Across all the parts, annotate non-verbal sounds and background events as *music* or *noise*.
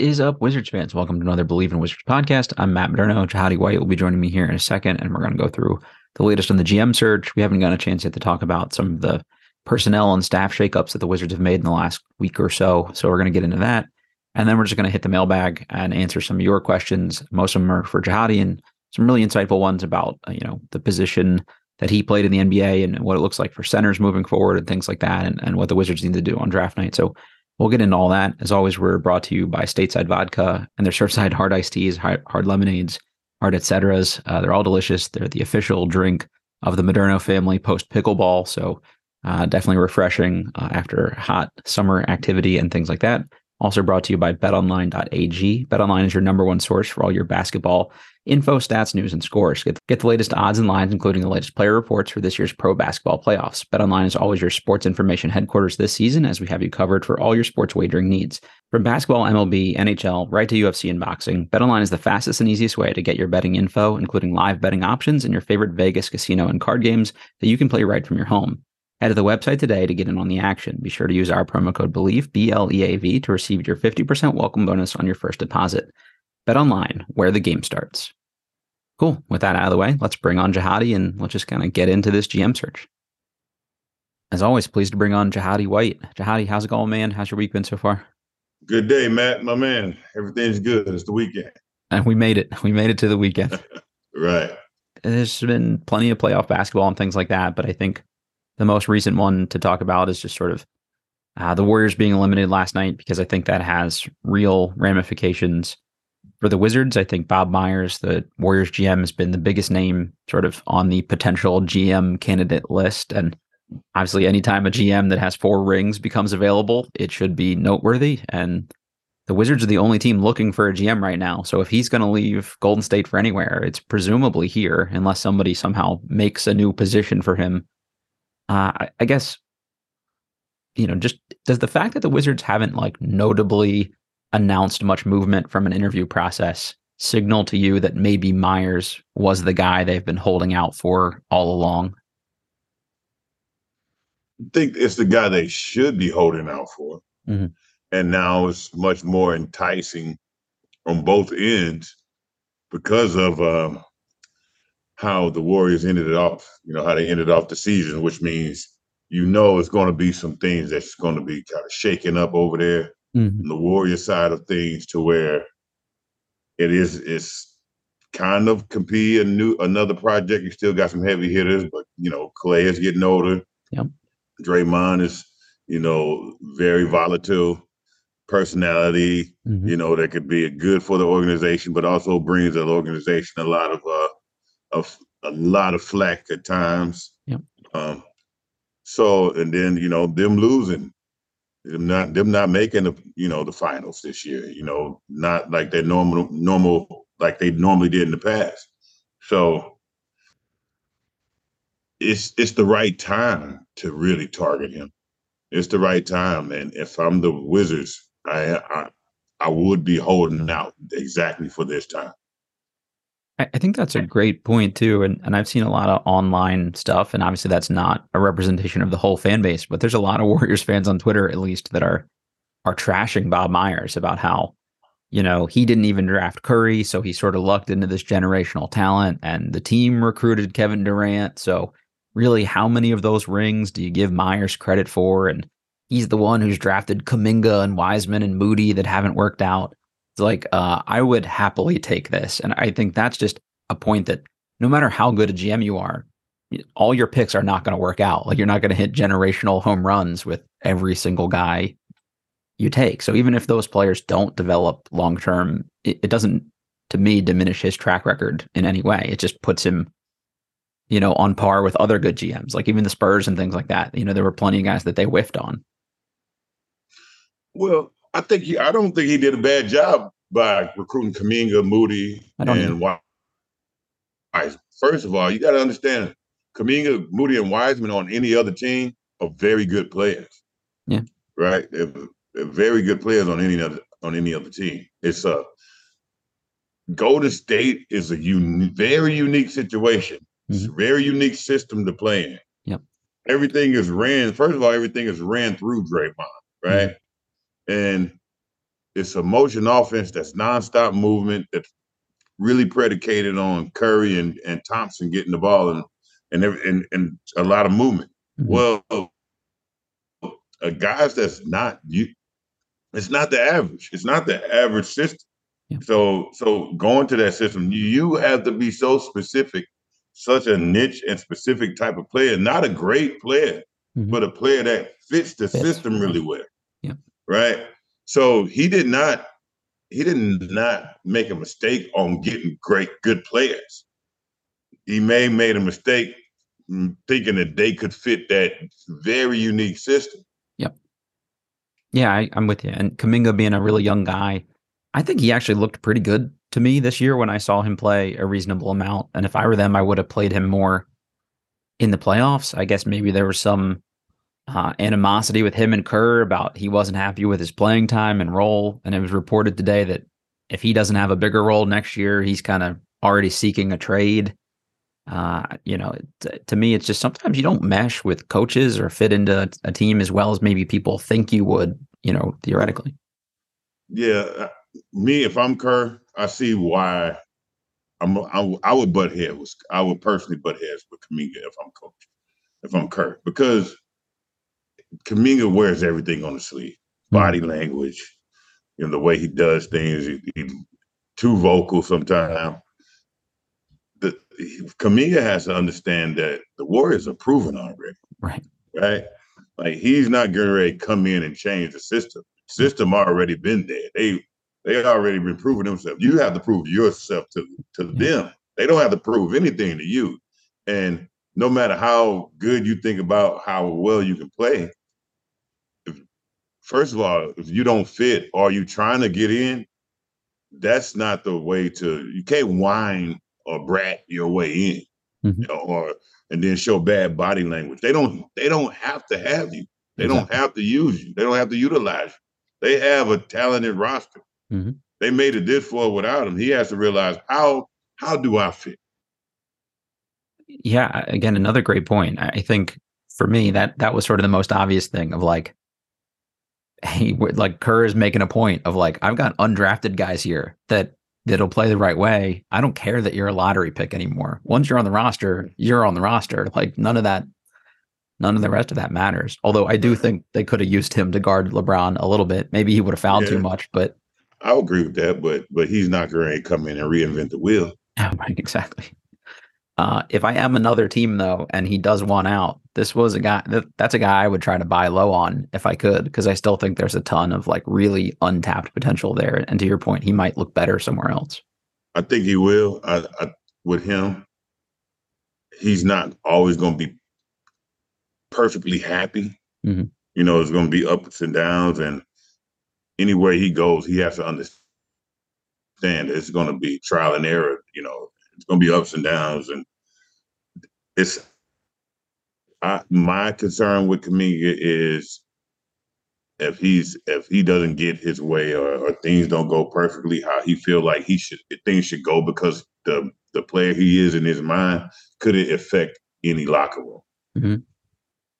Is up, Wizards fans? Welcome to another Bleav in Wizards podcast. I'm Matt Modderno. Jahadi White will be joining me here in a second, and we're going to go through the latest on the GM search. We haven't gotten a chance yet to talk about some of the personnel and staff shakeups that the Wizards have made in the last week or so. So we're going to get into that. And then we're just going to hit the mailbag and answer some of your questions. Most of them are for Jahadi and some really insightful ones about, uh, you know, the position that he played in the NBA and what it looks like for centers moving forward and things like that and, and what the Wizards need to do on draft night. So We'll get into all that. As always, we're brought to you by Stateside Vodka and their Surfside hard iced teas, hard, hard lemonades, hard et ceteras. Uh, they're all delicious. They're the official drink of the Modderno family post pickleball. So uh, definitely refreshing uh, after hot summer activity and things like that. Also brought to you by betonline.ag. Betonline is your number one source for all your basketball info, stats, news, and scores. Get, get the latest odds and lines, including the latest player reports for this year's pro basketball playoffs. BetOnline is always your sports information headquarters this season, as we have you covered for all your sports wagering needs. From basketball, MLB, NHL, right to UFC and boxing, BetOnline is the fastest and easiest way to get your betting info, including live betting options and your favorite Vegas casino and card games that you can play right from your home. Head to the website today to get in on the action. Be sure to use our promo code BLEAV, B L E A V, to receive your 50% welcome bonus on your first deposit. Bet online, where the game starts. Cool. With that out of the way, let's bring on Jahadi and let's just kind of get into this GM search. As always, pleased to bring on Jahadi White. Jahadi, how's it going, man? How's your week been so far? Good day, Matt, my man. Everything's good. It's the weekend. And we made it. We made it to the weekend. *laughs* right. There's been plenty of playoff basketball and things like that, but I think the most recent one to talk about is just sort of uh, the Warriors being eliminated last night because I think that has real ramifications for the Wizards. I think Bob Myers, the Warriors GM, has been the biggest name sort of on the potential GM candidate list. And obviously, anytime a GM that has four rings becomes available, it should be noteworthy. And the Wizards are the only team looking for a GM right now. So if he's going to leave Golden State for anywhere, it's presumably here, unless somebody somehow makes a new position for him uh, I, I guess you know, just does the fact that the Wizards haven't like notably announced much movement from an interview process signal to you that maybe Myers was the guy they've been holding out for all along? I think it's the guy they should be holding out for. Mm-hmm. And now it's much more enticing on both ends because of um, how the Warriors ended it off, you know, how they ended off the season, which means you know it's going to be some things that's going to be kind of shaking up over there mm-hmm. the Warrior side of things to where it is it's kind of compete a new another project. You still got some heavy hitters, but you know, Klay is getting older. Yep. Draymond is, you know, very volatile personality, mm-hmm. you know, that could be good for the organization, but also brings the organization a lot of uh a, a lot of flack at times. Yep. Um, so and then you know them losing, them not them not making the you know the finals this year. You know, not like they normal normal like they normally did in the past. So it's it's the right time to really target him. It's the right time, and if I'm the Wizards, I I, I would be holding out exactly for this time. I think that's a great point too. And and I've seen a lot of online stuff, and obviously that's not a representation of the whole fan base, but there's a lot of *laughs* Warriors fans on Twitter at least that are are trashing Bob Myers about how, you know, he didn't even draft Curry, so he sort of lucked into this generational talent, and the team recruited Kevin Durant. So really, how many of those rings do you give Myers credit for? And he's the one who's drafted Kuminga and Wiseman and Moody that haven't worked out like uh, I would happily take this, and I think that's just a point that no matter how good a GM you are, all your picks are not going to work out. Like you're not going to hit generational home runs with every single guy you take. So even if those players don't develop long term, it, it doesn't to me diminish his track record in any way. It just puts him you know, on par with other good GMs, like even the Spurs and things like that. You know, there were plenty of guys that they whiffed on. Well, I think he, I don't think he did a bad job by recruiting Kuminga, Moody, and Wiseman. First of all, you got to understand Kuminga, Moody, and Wiseman on any other team are very good players. Yeah. Right. They're, they're very good players on any other on any other team. It's a Golden State is a un- very unique situation. Mm-hmm. It's a very unique system to play in. Yep. Everything is ran. First of all, everything is ran through Draymond, right? Mm-hmm. And it's a motion offense that's nonstop movement that's really predicated on Curry and, and Thompson getting the ball and and and, and a lot of movement. Mm-hmm. Well, a guys that's not you, it's not the average. It's not the average system. Yeah. So so going to that system, you, you have to be so specific, such a niche and specific type of player, not a great player, mm-hmm. but a player that fits the fits. system really well. Yeah. Right. So he did not he did not make a mistake on getting great good players. He may made a mistake thinking that they could fit that very unique system. Yep. Yeah, I, am with you. And Kuminga being a really young guy, I think he actually looked pretty good to me this year when I saw him play a reasonable amount. And if I were them, I would have played him more in the playoffs. I guess maybe there was some uh, animosity with him and Kerr about he wasn't happy with his playing time and role. And it was reported today that if he doesn't have a bigger role next year, he's kind of already seeking a trade. Uh, you know, t- to me, it's just sometimes you don't mesh with coaches or fit into a team as well as maybe people think you would, you know, theoretically. Yeah. Uh, me, if I'm Kerr, I see why I'm, I, I would butt heads. I would personally butt heads with Kuminga if I'm coach, if I'm Kerr, because Kuminga wears everything on the sleeve, body mm-hmm. language, you know, the way he does things. He, he's too vocal sometimes. The Kuminga has to understand that the Warriors are proven already. Right. Right. Like he's not getting ready to come in and change the system. The system already been there. They they already been proving themselves. You have to prove yourself to to yeah. them. They don't have to prove anything to you. And no matter how good you think about how well you can play, first of all, if you don't fit or you trying to get in, that's not the way to. You can't whine or brat your way in, mm-hmm. you know, or and then show bad body language. They don't. They don't have to have you. They exactly. don't have to use you. They don't have to utilize you. They have a talented roster. Mm-hmm. They made it this far without him. He has to realize how how do I fit? Yeah, again, another great point. I think for me that that was sort of the most obvious thing of like he like Kerr is making a point of like I've got undrafted guys here that that'll play the right way. I don't care that you're a lottery pick anymore. Once you're on the roster, you're on the roster. Like none of that, none of the rest of that matters. Although I do think they could have used him to guard LeBron a little bit. Maybe he would have fouled yeah, too much, but I agree with that. But but he's not going to come in and reinvent the wheel. Oh, right, exactly. Uh, if I am another team though, and he does one out, this was a guy that, that's a guy I would try to buy low on if I could, because I still think there's a ton of like really untapped potential there. And to your point, he might look better somewhere else. I think he will. I, I with him, he's not always going to be perfectly happy. Mm-hmm. You know, it's going to be ups and downs, and anywhere he goes, he has to understand it's going to be trial and error. You know, it's going to be ups and downs, and it's I, my concern with Kuminga is if he's if he doesn't get his way or, or things don't go perfectly how he feel like he should things should go because the the player he is in his mind could it affect any locker room. Mm-hmm.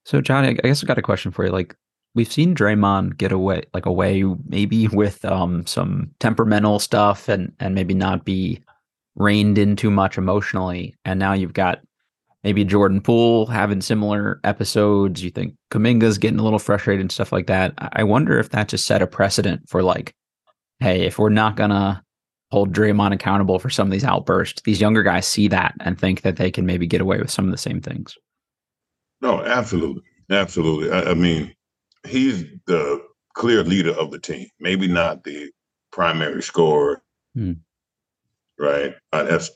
So Johnny, I guess I got a question for you. Like we've seen Draymond get away like away maybe *laughs* with um some temperamental stuff and and maybe not be reined in too much emotionally. And now you've got maybe Jordan Poole having similar episodes. You think Kuminga's getting a little frustrated and stuff like that. I wonder if that just set a precedent for like, hey, if we're not gonna hold Draymond accountable for some of these outbursts, these younger guys see that and think that they can maybe get away with some of the same things. No, absolutely, absolutely. I, I mean, he's the clear leader of the team. Maybe not the primary scorer. Hmm right?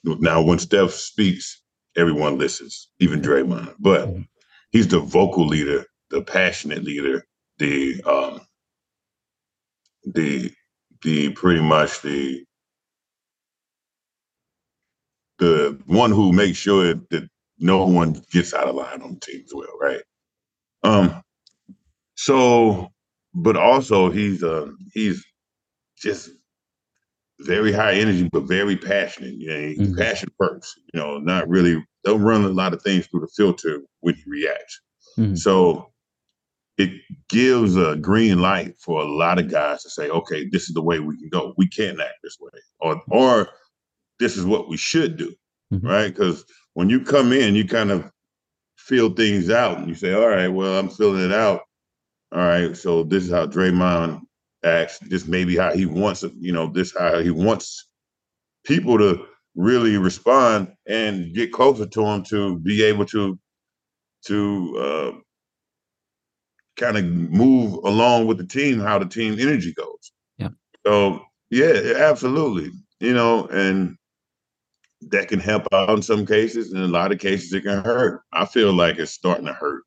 Now, when Steph speaks, everyone listens, even Draymond. But mm-hmm. he's the vocal leader, the passionate leader, the um, the the pretty much the the one who makes sure that no one gets out of line on the team as well, right? Um, so, but also he's uh he's just very high energy, but very passionate. You know, mm-hmm. passion first. You know, not really don't run a lot of things through the filter when he reacts. Mm-hmm. So it gives a green light for a lot of guys to say, okay, this is the way we can go. We can't act this way, or or this is what we should do, mm-hmm. right? Because when you come in, you kind of feel things out, and you say, all right, well, I'm filling it out. All right, so this is how Draymond acts. This may be how he wants. You know, this how he wants people to really respond and get closer to him to be able to to uh, kind of move along with the team, how the team energy goes. Yeah. So yeah, absolutely. You know, and that can help out in some cases. In a lot of cases, it can hurt. I feel like it's starting to hurt.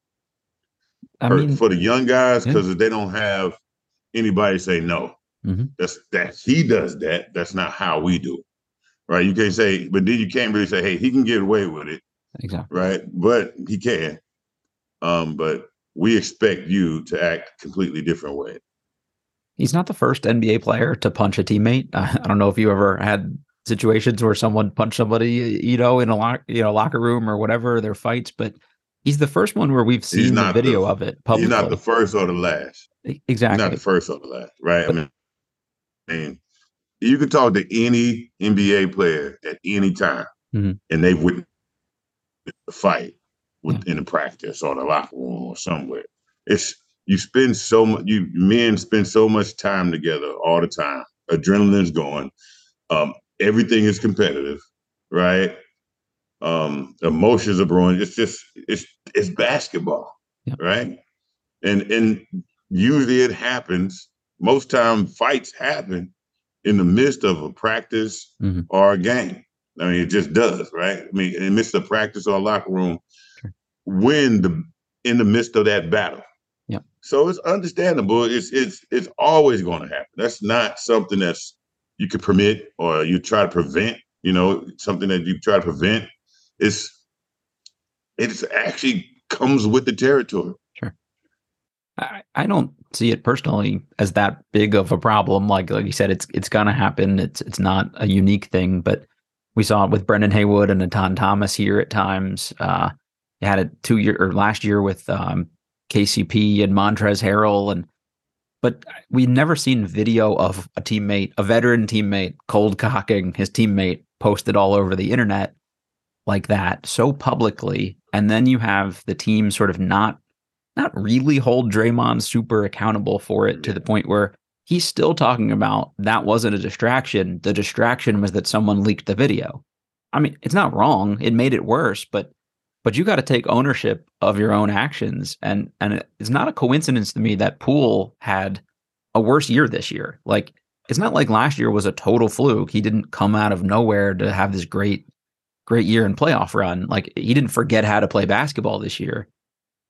I hurt mean, for the young guys because yeah. they don't have anybody say no. Mm-hmm. That's that he does that. That's not how we do it. Right. You can't say, but then you can't really say, hey, he can get away with it. Exactly. Right. But he can. Um, but we expect you to act completely different way. He's not the first NBA player to punch a teammate. *laughs* I don't know if you ever had situations where someone punched somebody, you know, in a lock, you know, locker room or whatever, their fights, but he's the first one where we've seen the video the, of it publicly. He's not the first or the last. Exactly. Not the first or the last, right? But, I mean, I mean, you can talk to any NBA player at any time, mm-hmm. and they've witnessed a fight within yeah. a practice or the locker room or somewhere. It's you spend so much. You men spend so much time together all the time. Adrenaline's going. Um, everything is competitive, right? Um, emotions are brewing. It's just it's it's basketball, yeah. right? And and usually it happens. Most time fights happen in the midst of a practice mm-hmm. or a game. I mean, it just does, right? I mean, in the midst of practice or a locker room, win the in the midst of that battle. Yeah. So it's understandable. It's it's it's always going to happen. That's not something that's you could permit or you try to prevent. You know, something that you try to prevent. It's it's actually comes with the territory. I, I don't see it personally as that big of a problem. Like like you said, it's it's gonna happen. It's it's not a unique thing, but we saw it with Brendan Haywood and Etan Thomas here at times. Uh, had it two year or last year with um, KCP and Montrezl Harrell, and but we'd never seen video of a teammate, a veteran teammate, cold cocking his teammate posted all over the internet like that so publicly, and then you have the team sort of not not really hold Draymond super accountable for it to the point where he's still talking about that wasn't a distraction. The distraction was that someone leaked the video. I mean, it's not wrong. It made it worse, but but you got to take ownership of your own actions and and it's not a coincidence to me that Poole had a worse year this year like it's not like last year was a total fluke he didn't come out of nowhere to have this great great year and playoff run like he didn't forget how to play basketball this year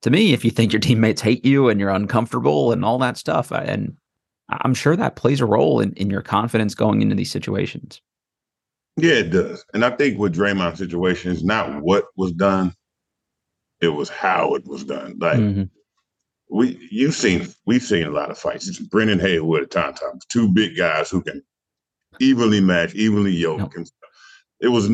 to me if you think your teammates hate you and you're uncomfortable and all that stuff and i'm sure that plays a role in, in your confidence going into these situations yeah, it does. And I think with Draymond's situation is not what was done, it was how it was done. Like mm-hmm. we you've seen we've seen a lot of fights. It's Brendan Haywood Etan Thomas, two big guys who can evenly match, evenly yoke. Nope. And it was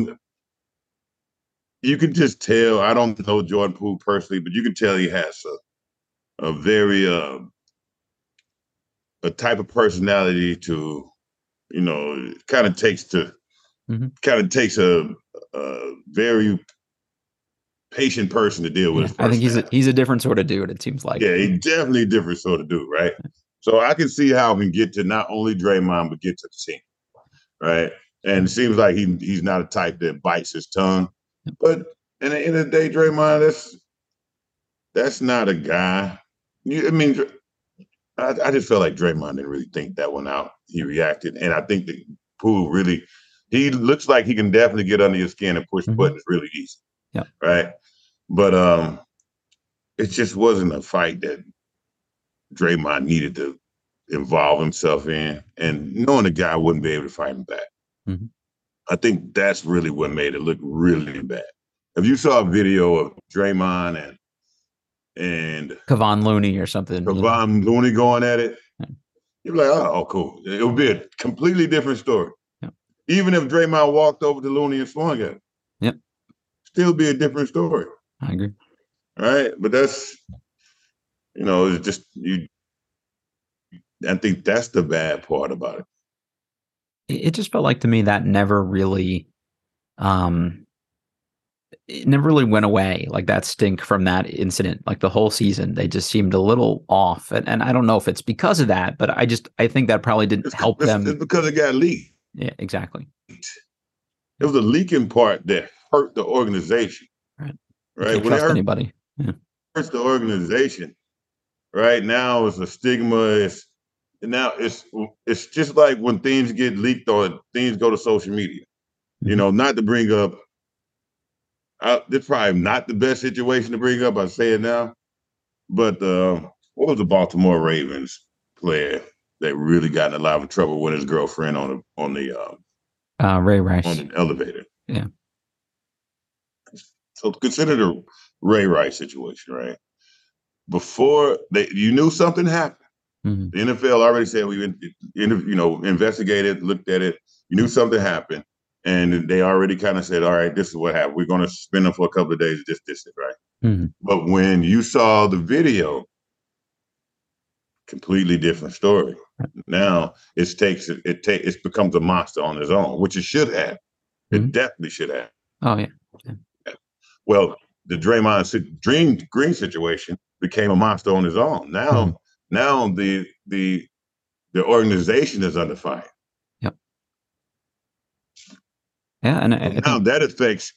you can just tell. I don't know Jordan Poole personally, but you can tell he has a a very uh, a type of personality to, you know, kind of takes to mm-hmm. kind of takes a, a very patient person to deal with. Yeah, I think he's a, he's a different sort of dude. It seems like. Yeah, he's definitely a different sort of dude, right? So I can see how he can get to not only Draymond but get to the team, right? And it seems like he he's not a type that bites his tongue, but in the end of the day, Draymond, that's that's not a guy. You, I mean, I, I just felt like Draymond didn't really think that one out. He reacted, and I think that Poole really he looks like he can definitely get under your skin and push mm-hmm. buttons really easy. Yeah. Right. But um, it just wasn't a fight that Draymond needed to involve himself in, and knowing the guy wouldn't be able to fight him back. Mm-hmm. I think that's really what made it look really bad. If you saw a video of Draymond and and Kevon Looney or something, Kevon Looney going at it, you're like, oh, oh, cool. It would be a completely different story. Even if Draymond walked over to Looney and swung at him, yep, still be a different story. I agree. Right, but that's you know, it's just you. I think that's the bad part about it. It just felt like to me that never really, um, it never really went away. Like that stink from that incident, like the whole season, they just seemed a little off. And, and I don't know if it's because of that, but I just I think that probably didn't it's, help it's, them. It's because it got leaked. Yeah, exactly. It was the leaking part that hurt the organization. Right. Right. When trust hurt, anybody. Yeah. Hurts the organization. Right now, it's a stigma. It's now it's it's just like when things get leaked or things go to social media. You mm-hmm. know, not to bring up. Uh, this probably not the best situation to bring up. I say it now, but uh, what was the Baltimore Ravens player that really got in a lot of trouble with his girlfriend on the on the uh, uh, Ray Rice on the elevator? Yeah. So consider the Ray Rice situation, right? Before they, you knew something happened. Mm-hmm. The NFL already said we, you know, investigated, looked at it. You knew something happened, and they already kind of said, "All right, this is what happened. We're going to spend them for a couple of days. This, this, right." Mm-hmm. But when you saw the video, completely different story. Now it takes it, it take it becomes a monster on its own, which it should have. It mm-hmm. definitely should have. Oh yeah. yeah. Well, the Draymond Dream Green situation became a monster on its own. Now, mm-hmm. Now the the the organization is under fire. Yep. Yeah, and I, I now think... that affects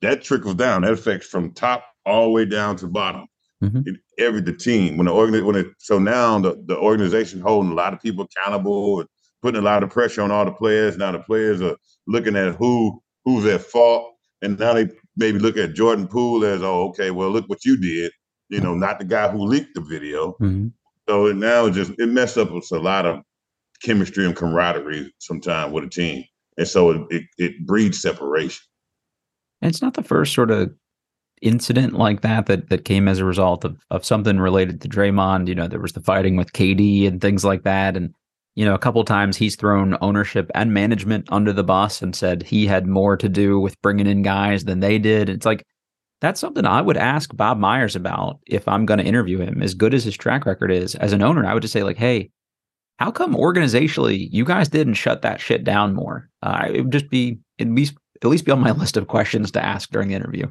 that trickles down. That affects from top all the way down to bottom. Mm-hmm. It, every the team when the organ when it so now the, the organization holding a lot of people accountable and putting a lot of pressure on all the players. Now the players are looking at who who's at fault, and now they maybe look at Jordan Poole as, oh, okay, well, look what you did. You know, not the guy who leaked the video. Mm-hmm. So now it just it messed up a lot of chemistry and camaraderie sometimes with a team, and so it, it, it breeds separation. And it's not the first sort of incident like that that that came as a result of of something related to Draymond. You know, there was the fighting with KD and things like that, and you know, a couple times he's thrown ownership and management under the bus and said he had more to do with bringing in guys than they did. It's like that's something I would ask Bob Myers about if I'm going to interview him. As good as his track record is as an owner, I would just say like, hey, how come organizationally you guys didn't shut that shit down more? Uh, it would just be at least at least be on my *laughs* list of questions to ask during the interview.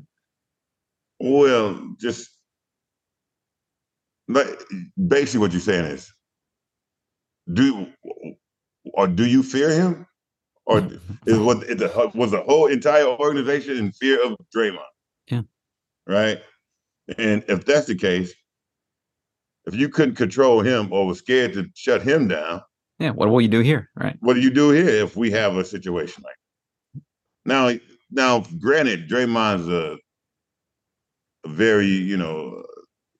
Well, just like basically what you're saying is do or do you fear him, or *laughs* is what was the whole entire organization in fear of Draymond? Yeah, right. And if that's the case, if you couldn't control him or was scared to shut him down, yeah, what will you do here, right? What do you do here if we have a situation like that? now? Now, granted, Draymond's a, a very you know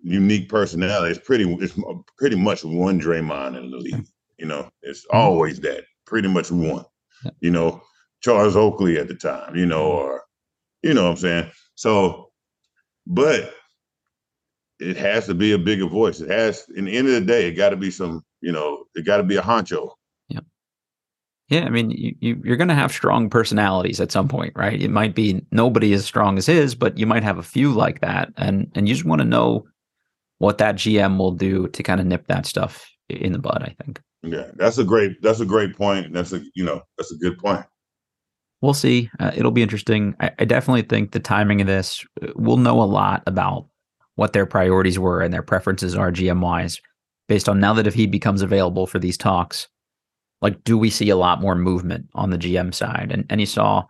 unique personality. It's pretty it's pretty much one Draymond in the league. You know, it's mm-hmm. always that. Pretty much one. You know, Charles Oakley at the time. You know, or you know what I'm saying. So, but it has to be a bigger voice. It has. In the end of the day, it got to be some. You know, it got to be a honcho. Yeah. Yeah, I mean, you, you you're going to have strong personalities at some point, right? It might be nobody as strong as his, but you might have a few like that, and and you just want to know what that GM will do to kind of nip that stuff in the bud. I think. Yeah, that's a great that's a great point. That's a you know that's a good point. We'll see. Uh, it'll be interesting. I, I definitely think the timing of this, uh, we'll know a lot about what their priorities were and their preferences are GM wise, based on now that if he becomes available for these talks, like do we see a lot more movement on the GM side? And and you saw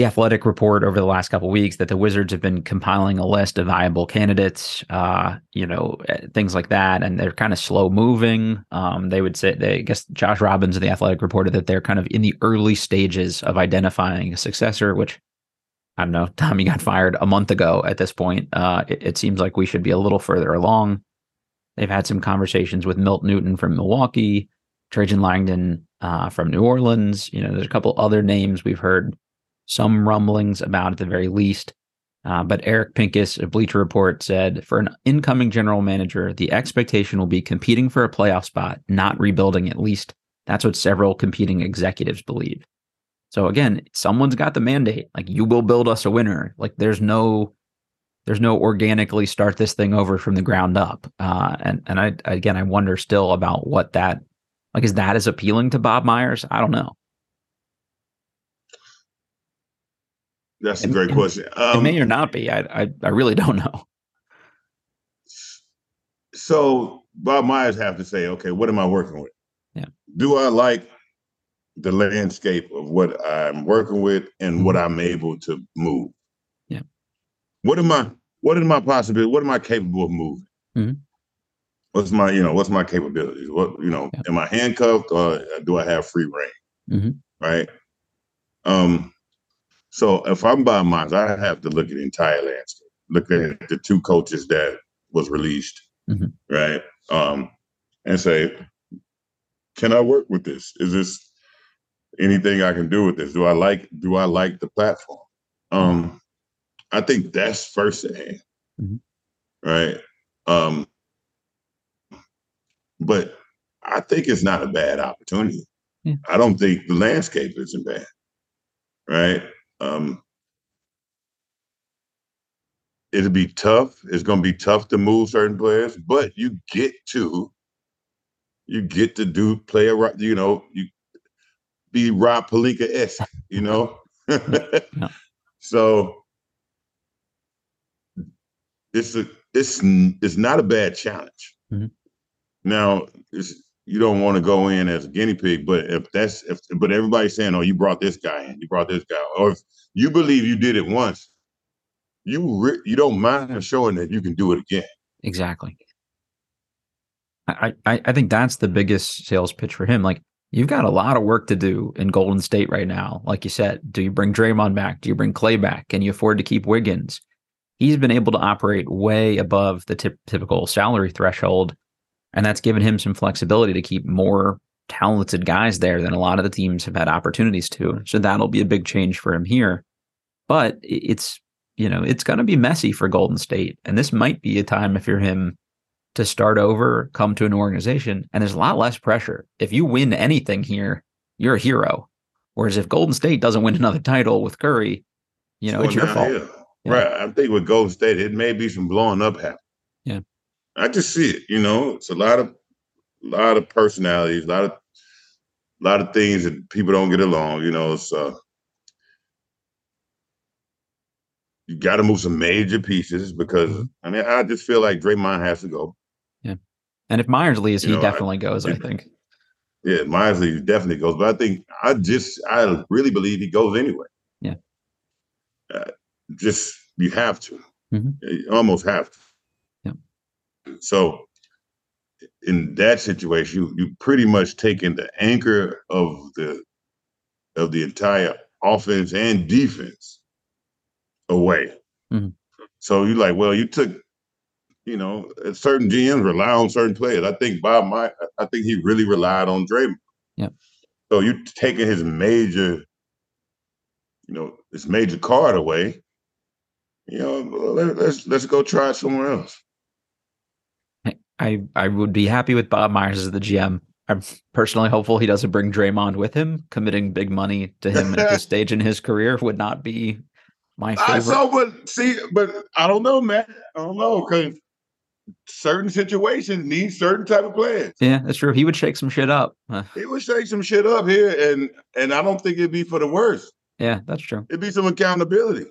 the athletic report over the last couple weeks that the wizards have been compiling a list of viable candidates uh, you know eh, things like that and they're kind of slow moving um, they would say they I guess josh robbins of the athletic reported that they're kind of in the early stages of identifying a successor which I don't know, *laughs* Tommy got fired a month ago at this point. Uh, it, it, seems like we should be a little further along. They've had some conversations with Milt Newton from Milwaukee, Trajan Langdon uh, from New Orleans. You know, there's a couple other names we've heard some rumblings about at the very least. Uh, but Eric Pincus of Bleacher Report said for an incoming general manager, the expectation will be competing for a playoff spot, not rebuilding at least. That's what several competing executives believe. So again, someone's got the mandate. Like you will build us a winner. Like there's no there's no organically start this thing over from the ground up. Uh, and and I again I wonder still about what that like is that as appealing to Bob Myers? I don't know. That's a great question. Um, it may or not be. I, I I really don't know. So Bob Myers have to say, okay, what am I working with? Yeah. Do I like the landscape of what I'm working with and mm-hmm. what I'm able to move? Yeah. What am I? What are my possibilities? What am I capable of moving? Mm-hmm. What's my, you know, what's my capabilities? What, you know, yeah. am I handcuffed or do I have free reign? Mm-hmm. Right. Um, so if I'm by Myers, I have to look at the entire landscape. Look at the two coaches that was released, mm-hmm. right? Um, and say, can I work with this? Is this anything I can do with this? Do I like do I like the platform? Um, I think that's first hand, mm-hmm. right? Um, but I think it's not a bad opportunity. Yeah. I don't think the landscape isn't bad, right? Um, it'll be tough. It's going to be tough to move certain players, but you get to you get to do play a you know you be Rob Pelinka esque, you know. no. *laughs* So it's a it's it's not a bad challenge. Mm-hmm. Now it's you don't want to go in as a guinea pig, but if that's if but everybody's saying, oh, you brought this guy in, you brought this guy, or if you believe you did it once, you re- you don't mind showing that you can do it again. Exactly. I, I I think that's the biggest sales pitch for him. Like you've got a lot of work to do in Golden State right now. Like you said, do you bring Draymond back? Do you bring Klay back? Can you afford to keep Wiggins? He's been able to operate way above the tip, typical salary threshold and that's given him some flexibility to keep more talented guys there than a lot of the teams have had opportunities to. So that'll be a big change for him here. But it's, you know, it's going to be messy for Golden State. And this might be a time if you're him to start over, come to an organization, and there's a lot less pressure. If you win anything here, you're a hero. Whereas if Golden State doesn't win another title with Curry, you know, it's your fault. Right. I think with Golden State, it may be some blowing up happening. I just see it. You know, it's a lot of, a lot of personalities, a lot of, a lot of things that people don't get along. You know, it's uh, you got to move some major pieces because mm-hmm. I mean, I just feel like Draymond has to go. Yeah, and if Myers leaves, you he know, definitely I, goes. I *laughs* think. Yeah, Myers leaves definitely goes, but I think I just I really believe he goes anyway. Yeah. Uh, just you have to. Mm-hmm. You almost have to. So in that situation, you you pretty much taken the anchor of the of the entire offense and defense away. Mm-hmm. So you're like, well, you took, you know, certain GMs rely on certain players. I think Bob, my, I think he really relied on Draymond. Yeah. So you taking his major, you know, his major card away. You know, let, let's let's go try somewhere else. I I would be happy with Bob Myers as the GM. I'm personally hopeful he doesn't bring Draymond with him. Committing big money to him at this *laughs* stage in his career would not be my favorite. I saw, but see, but I don't know, man. I don't know because certain situations need certain type of players. Yeah, that's true. He would shake some shit up. *laughs* he would shake some shit up here, and and I don't think it'd be for the worst. Yeah, that's true. It'd be some accountability.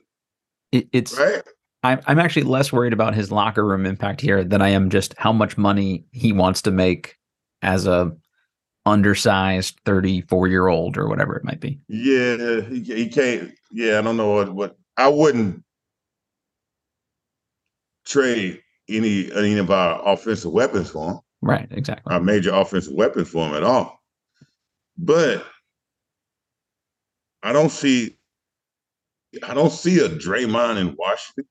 It, it's right. I'm I'm actually less worried about his locker room impact here than I am just how much money he wants to make as a undersized 34 year old or whatever it might be. Yeah, he, he can't. Yeah, I don't know what, what I wouldn't trade any any of our offensive weapons for him. Right, exactly. Our major offensive weapons for him at all. But I don't see I don't see a Draymond in Washington.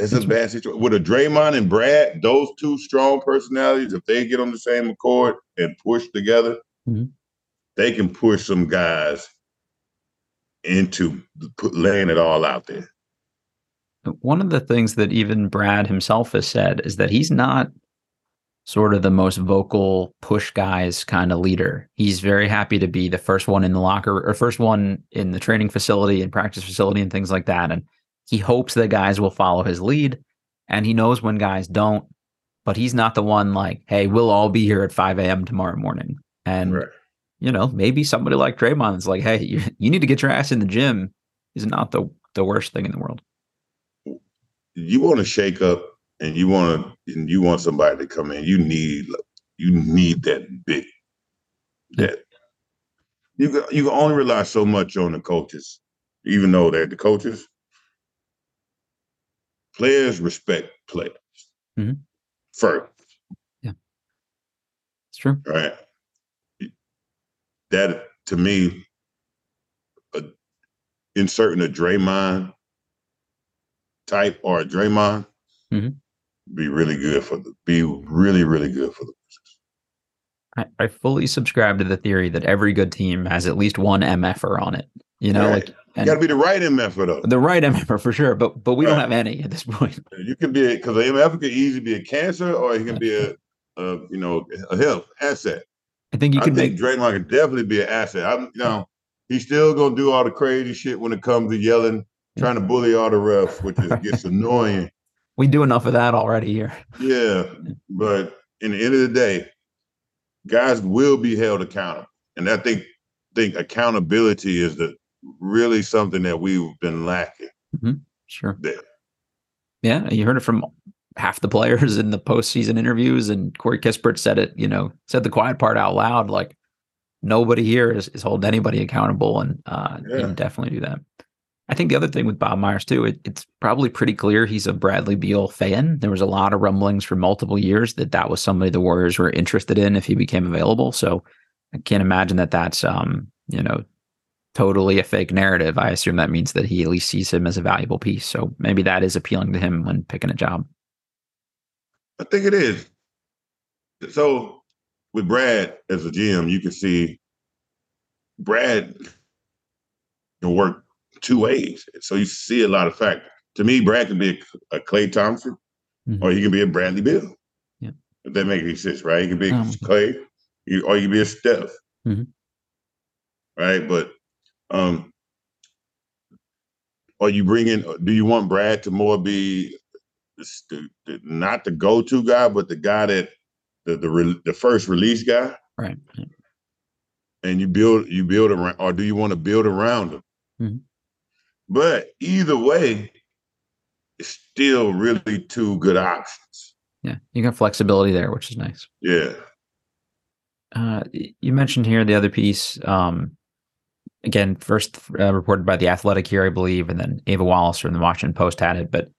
It's a bad situation. With a Draymond and Brad, those two strong personalities, if they get on the same accord and push together, mm-hmm. they can push some guys into laying it all out there. One of the things that even Brad himself has said is that he's not sort of the most vocal push guys kind of leader. He's very happy to be the first one in the locker or first one in the training facility and practice facility and things like that. And he hopes that guys will follow his lead and he knows when guys don't, but he's not the one like, hey, we'll all be here at 5 a.m. tomorrow morning. And, right. you know, maybe somebody like Draymond is like, hey, you, you need to get your ass in the gym is not the, the worst thing in the world. You want to shake up and you want to and you want somebody to come in, you need you need that big that you can, you can only rely so much on the coaches, even though they're the coaches. Players respect players mm-hmm. first. Yeah, it's true. Right. That to me, uh, inserting a Draymond type or a Draymond mm-hmm be really good for the be really really good for the I, I fully subscribe to the theory that every good team has at least one MFer on it. You know, right. like you got to be the right MFer though. The right MFer for sure, but but we right. don't have any at this point. *laughs* You can be because the MFer can easily be a cancer or he can be a, a you know a health asset. I think you can think make Draymond can definitely be an asset. I'm you know he's still gonna do all the crazy shit when it comes to yelling, trying to bully all the refs, which is, gets *laughs* annoying we do enough of that already here. Yeah, but in the end of the day, guys will be held accountable, and I think think accountability is the really something that we've been lacking. Mm-hmm. Sure. There. Yeah, you heard it from half the players in the postseason interviews, and Corey Kispert said it. You know, said the quiet part out loud, like nobody here is, is holding anybody accountable, and uh, yeah. definitely do that. I think the other thing with Bob Myers too, it, it's probably pretty clear he's a Bradley Beal fan. There was a lot of rumblings for multiple years that that was somebody the Warriors were interested in if he became available. So I can't imagine that that's um, you know totally a fake narrative. I assume that means that he at least sees him as a valuable piece. So maybe that is appealing to him when picking a job. I think it is. So with Brad as a GM, you can see Brad can work two ways. So you see a lot of factors. To me, Brad can be a, a Klay Thompson, mm-hmm. or he can be a Bradley Beal. Yeah. If that makes any sense, right? He can be um, Klay, or he can be a Steph. Mm-hmm. Right, but um, are you bringing? Do you want Brad to more be not the go-to guy, but the guy that the the, the first release guy? Right. And you build you build around, or do you want to build around him? Mm-hmm. But either way, it's still really two good options. Yeah, you got flexibility there, which is nice. Yeah. Uh, you mentioned here the other piece. Um, again, first uh, reported by the Athletic here, I believe, and then Ava Wallace from the Washington Post had it. But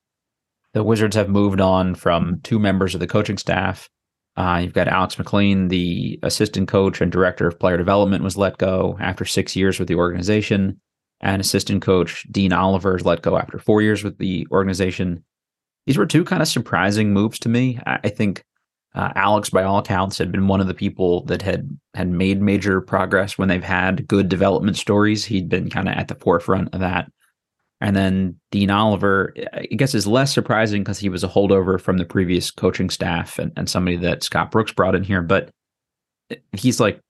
the Wizards have moved on from two members of the coaching staff. Uh, you've got Alex McLean, the assistant coach and director of player development, was let go after six years with the organization and assistant coach Dean Oliver is let go after four years with the organization. These were two kind of surprising moves to me. I think uh, Alex, by all accounts, had been one of the people that had had made major progress when they've had good development stories. He'd been kind of at the forefront of that. And then Dean Oliver, I guess, is less surprising because he was a holdover from the previous coaching staff and, and somebody that Scott Brooks brought in here. But he's like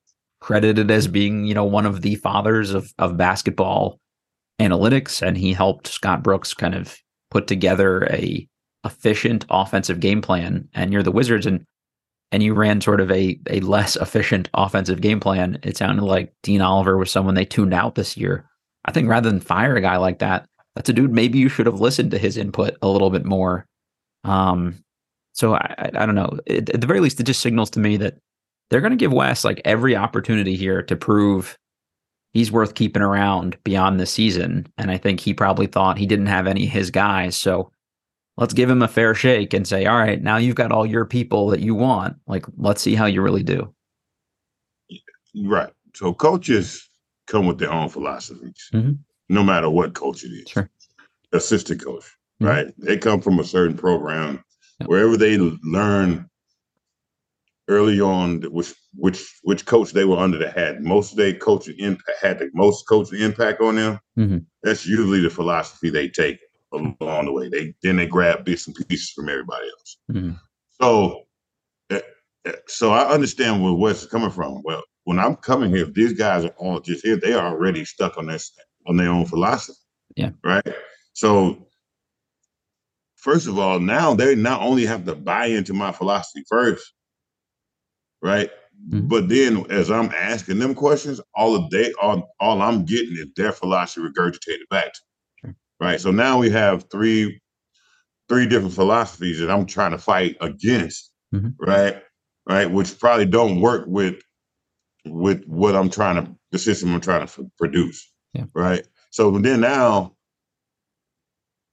credited as being, you know, one of the fathers of of basketball analytics, and he helped Scott Brooks kind of put together a efficient offensive game plan. And you're the Wizards, and and you ran sort of a a less efficient offensive game plan. It sounded like Dean Oliver was someone they tuned out this year. I think rather than fire a guy like that, that's a dude maybe you should have listened to his input a little bit more. Um, so I, I, don't know. It, at the very least, it just signals to me that they're going to give Wes like every opportunity here to prove he's worth keeping around beyond the season. And I think he probably thought he didn't have any his guys. So let's give him a fair shake and say, all right, now you've got all your people that you want. Like, let's see how you really do. Right. So coaches come with their own philosophies. Mm-hmm. no matter what coach it is. Sure. Assistant coach, mm-hmm. right? They come from a certain program. Yep. Wherever they learn early on which which which coach they were under the hat. most of their coaching impact had the most coaching impact on them. Mm-hmm. That's usually the philosophy they take along the way. They then they grab bits and pieces from everybody else. Mm-hmm. So, eh, eh, so I understand where Wes is coming from. Well, when I'm coming here, if these guys are all just here, they are already stuck on this on their own philosophy. Yeah. Right. So, first of all, now they not only have to buy into my philosophy first, right? Mm-hmm. But then, as I'm asking them questions, all of they all all I'm getting is their philosophy regurgitated back to right? So now we have three three different philosophies that I'm trying to fight against, mm-hmm. right? Right, which probably don't work with with what I'm trying to the system I'm trying to produce, yeah. right? So then now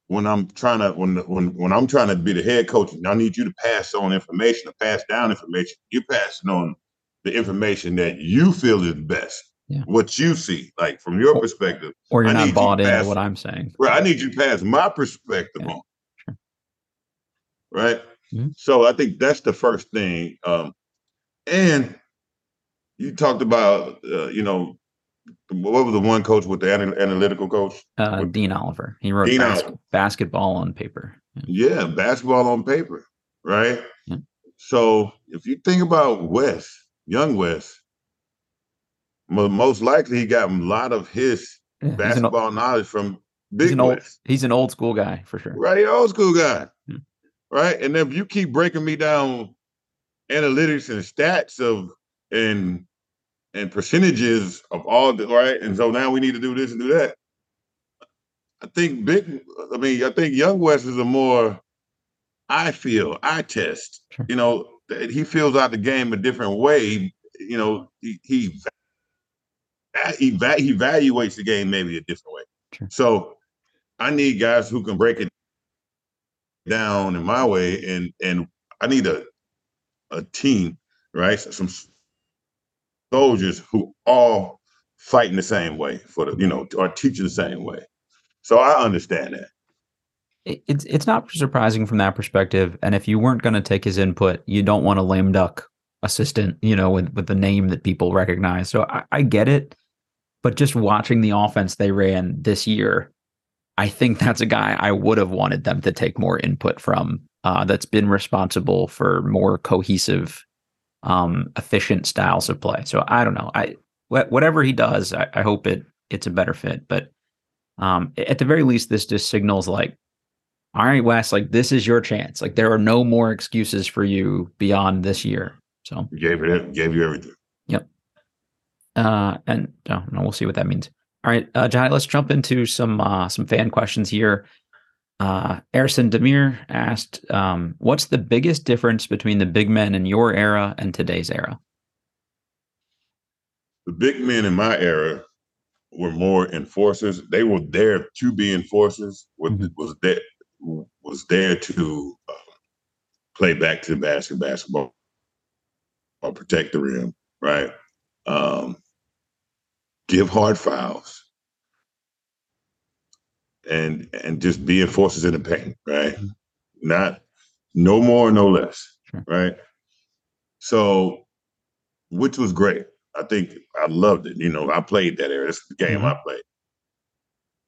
when I'm trying to when when when I'm trying to be the head coach, and I need you to pass on information, to pass down information. You're passing on the information that you feel is best yeah. what you see, like from your perspective. Or you're I not bought into what I'm saying. Right. I need you to pass my perspective yeah. on. Sure. Right. Mm-hmm. So I think that's the first thing. Um, and you talked about, uh, you know, what was the one coach with the analytical coach? Uh, Dean Oliver. He wrote bas- basketball on paper. Yeah. yeah. basketball on paper. Right. Yeah. So if you think about Wes, young Wes, most likely he got a lot of his yeah, basketball old, knowledge from Big he's old, he's an old school guy for sure. Right, old school guy. Hmm. Right. And if you keep breaking me down analytics and stats of and and percentages of all the right, and so now we need to do this and do that. I think big I mean, I think young Wes is a more I feel, I test. Sure. You know, he feels out the game a different way. You know, he, he he, he evaluates the game maybe a different way. Sure. So I need guys who can break it down in my way, and and I need a a team, right? Some soldiers who all fight in the same way for the you know are teaching the same way. So I understand that. It's it's not surprising from that perspective. And if you weren't going to take his input, you don't want a lame duck assistant, you know, with with the name that people recognize. So I, I get it. But just watching the offense they ran this year, I think that's a guy I would have wanted them to take more input from. Uh, that's been responsible for more cohesive, um, efficient styles of play. So I don't know. I wh- whatever he does, I, I, hope it it's a better fit. But um, at the very least, this just signals like, all right, Wes, like this is your chance. Like there are no more excuses for you beyond this year. So gave it gave you everything. Uh, and oh, no, we'll see what that means. All right, uh, Johnny, let's jump into some uh, some fan questions here. Uh, Erson Demir asked, um, "What's the biggest difference between the big men in your era and today's era?" The big men in my era were more enforcers. They were there to be enforcers. Was, mm-hmm. was there was there to uh, play back to the basket, basketball, or protect the rim, right? Um, give hard fouls, and and just be enforcers in the paint, right? Mm-hmm. Not no more, no less, sure. right? So, which was great. I think I loved it. You know, I played that era. It's the game mm-hmm. I played.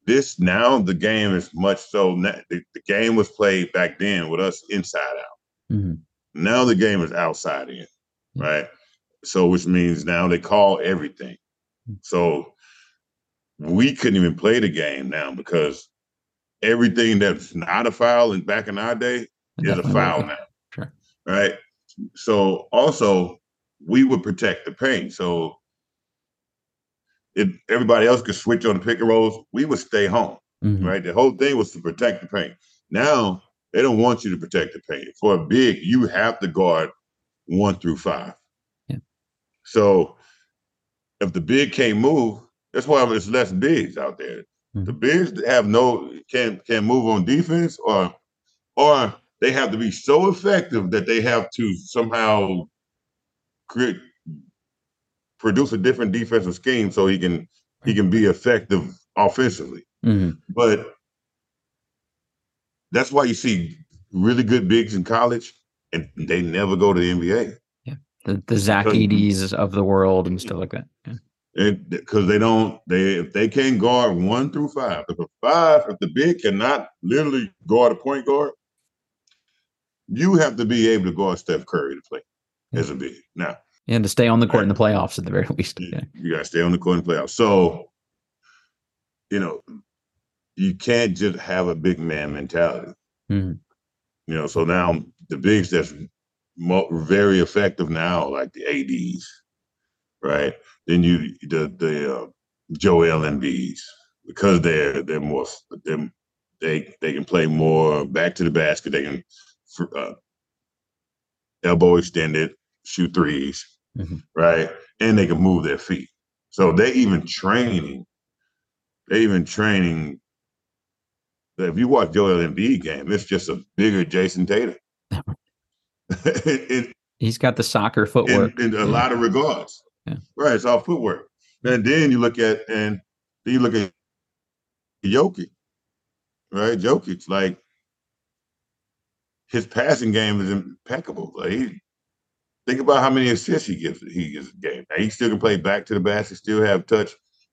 This now the game is much so. The, the, game was played back then with us inside out. Mm-hmm. Now the game is outside in, right? So which means now they call everything. So we couldn't even play the game now because everything that's not a foul and back in our day is a foul now. Sure. Right. So also we would protect the paint. So if everybody else could switch on the pick and rolls, we would stay home. Mm-hmm. Right. The whole thing was to protect the paint. Now they don't want you to protect the paint. For a big, you have to guard one through five. So if the big can't move, that's why there's less bigs out there. Mm-hmm. The bigs have no can can move on defense, or or they have to be so effective that they have to somehow create produce a different defensive scheme so he can he can be effective offensively. Mm-hmm. But that's why you see really good bigs in college, and they never go to the NBA. Yeah, the, the Zach Edeys of the world and stuff like that. Yeah. Because they don't, they if they can't guard one through five, if a five, if the big cannot literally guard a point guard, you have to be able to guard Steph Curry to play yeah. as a big. Now, and to stay on the court in the playoffs at the very *laughs* least. Yeah. You got to stay on the court in the playoffs. So, you know, you can't just have a big man mentality. Mm-hmm. You know, so now the bigs that's mo- very effective now, like the ADs, right? Then you the the uh, Joel Embiid's because they're they're more they're, they they can play more back to the basket. They can uh, elbow extended, shoot 3s mm-hmm. right? And they can move their feet. So they even training, they even training. If you watch Joel Embiid game, it's just a bigger Jayson Tatum. *laughs* it, He's got the soccer footwork in, in a yeah. lot of regards. Yeah. Right, it's all footwork. And then you look at and then you look at Jokic, right? Jokic, like his passing game is impeccable. Like he, think about how many assists he gives he gives a game. Now, he still can play back to the basket, still have touch.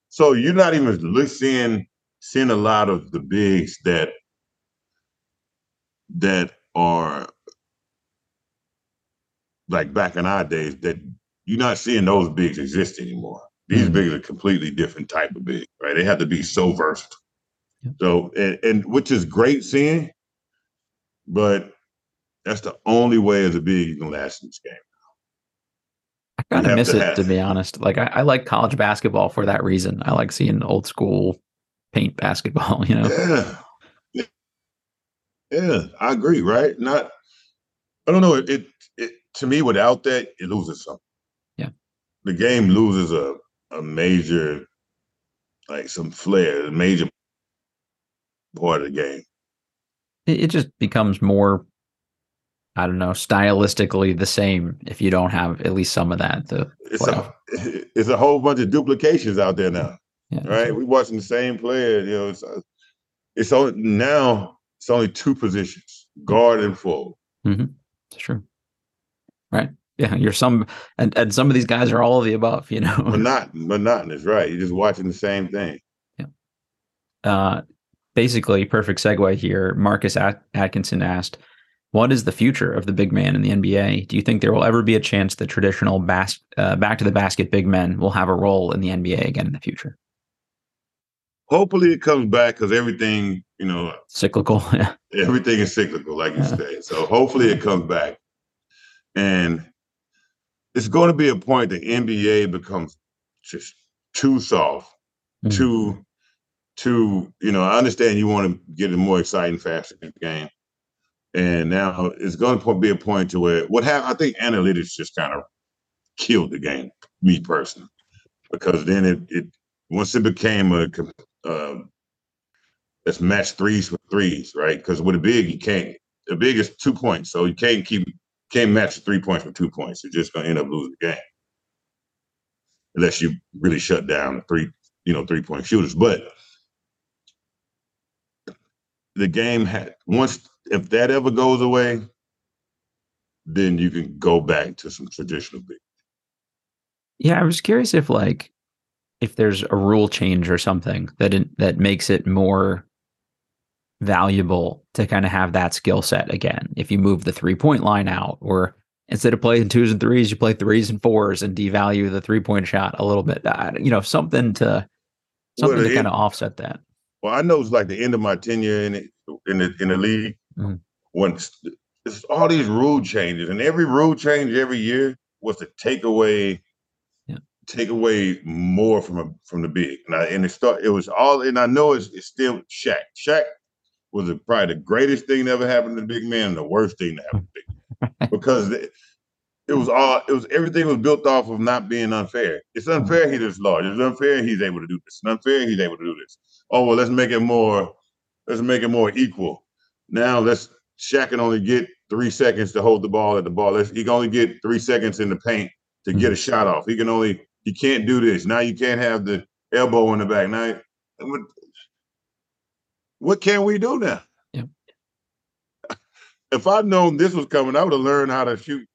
So you're not even seeing seeing a lot of the bigs that that are like back in our days that you're not seeing those bigs exist anymore. These mm-hmm. bigs are completely different type of big, right? They have to be so versatile. Yep. So and, and which is great seeing, but that's the only way as a big you can last in this game. I kind of miss to it to be honest. Like I, I, like college basketball for that reason. I like seeing old school paint basketball. *laughs* You know. Yeah. Yeah, I agree. Right? Not. I don't know. It, it to me without that it loses something. Yeah. The game loses a a major, like some flair, a major part of the game. It, it just becomes more I don't know, stylistically the same if you don't have at least some of that. The it's a, *laughs* it's a whole bunch of duplications out there now, yeah, right? We're watching the same player. You know, it's uh, it's only now it's only two positions, guard and forward. Mm-hmm. It's true, right? Yeah, you're some, and, and some of these guys are all of the above. You know, *laughs* monot monotonous, right? You're just watching the same thing. Yeah. Uh, basically, perfect segue here. Marcus At- Atkinson asked what is the future of the big man in the NBA? Do you think there will ever be a chance that traditional bas- uh, back to the basket big men will have a role in the NBA again in the future? Hopefully, it comes back because everything, you know, cyclical. *laughs* Yeah. Everything is cyclical, like you yeah. say. So hopefully, it comes back, and it's going to be a point the NBA becomes just too soft, mm-hmm. too, too. You know, I understand you want to get a more exciting, faster game and now it's going to be a point to where what happened. I think analytics just kind of killed the game, me personally, because then it, it once it became a uh, let's match threes with threes, right? Because with a big, you can't. The big is two points, so you can't keep can't match three points with two points. You're just going to end up losing the game unless you really shut down three, you know, three point shooters. But the game had once if that ever goes away, then you can go back to some traditional big. Yeah, I was curious if like if there's a rule change or something that it, that makes it more valuable to kind of have that skill set again. If you move the three point line out, or instead of playing twos and threes, you play threes and fours and devalue the three point shot a little bit. Uh, you know, something to something well, to kind of offset that. Well, I know it's like the end of my tenure in it, in the in the league mm-hmm. when it's all these rule changes, and every rule change every year was to take away take away more from a, from the big. And, I, and it start it was all, and I know it's, it's still Shaq. Shaq was a, probably the greatest thing that ever happened to the big man, and the worst thing that happened to big man *laughs* because. It, it was all it was everything was built off of not being unfair. It's unfair he's this large. It's unfair he's able to do this. It's unfair he's able to do this. Oh well, let's make it more let's make it more equal. Now let's Shaq can only get three seconds to hold the ball at the ball. Let's, he can only get three seconds in the paint to hmm. get a shot off. He can only he can't do this. Now you can't have the elbow in the back. Now what can we do now? Yep. If I'd known this was coming, I would have learned how to shoot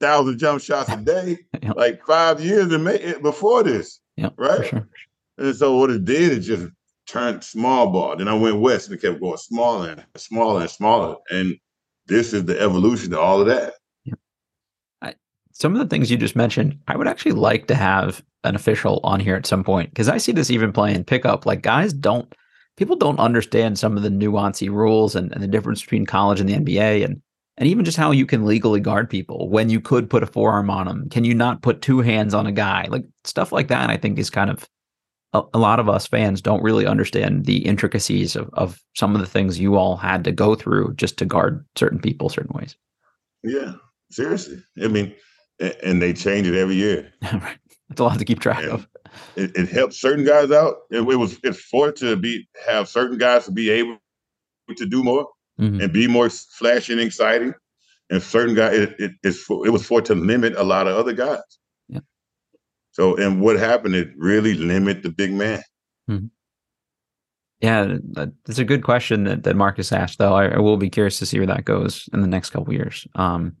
thousand jump shots a *laughs* day, like five years eh, before this. Right. Sure. And so what it did is just turned small ball. Then I went west and it kept going smaller and smaller and smaller. And this is the evolution of all of that. I, some of the things you just mentioned, I would actually like to have an official on here at some point because I see this even playing pickup. Like guys don't people don't understand some of the nuancy rules and, and the difference between college and the NBA and and even just how you can legally guard people when you could put a forearm on them. Can you not put two hands on a guy? Like stuff like that, I think is kind of a, a lot of us fans don't really understand the intricacies of, of some of the things you all had to go through just to guard certain people certain ways. Yeah, seriously. I mean, and they change it every year. *laughs* It's a lot to keep track and of. It, it helps certain guys out. It, it, was it's for it to be have certain guys to be able to do more mm-hmm. and be more flashy and exciting. And certain guys, it, it, it's for, it was for to limit a lot of other guys. Yeah. So, and what happened? It really limit the big man. Mm-hmm. Yeah, that's a good question that, that Marcus asked, though. I, I, will be curious to see where that goes in the next couple years. Um,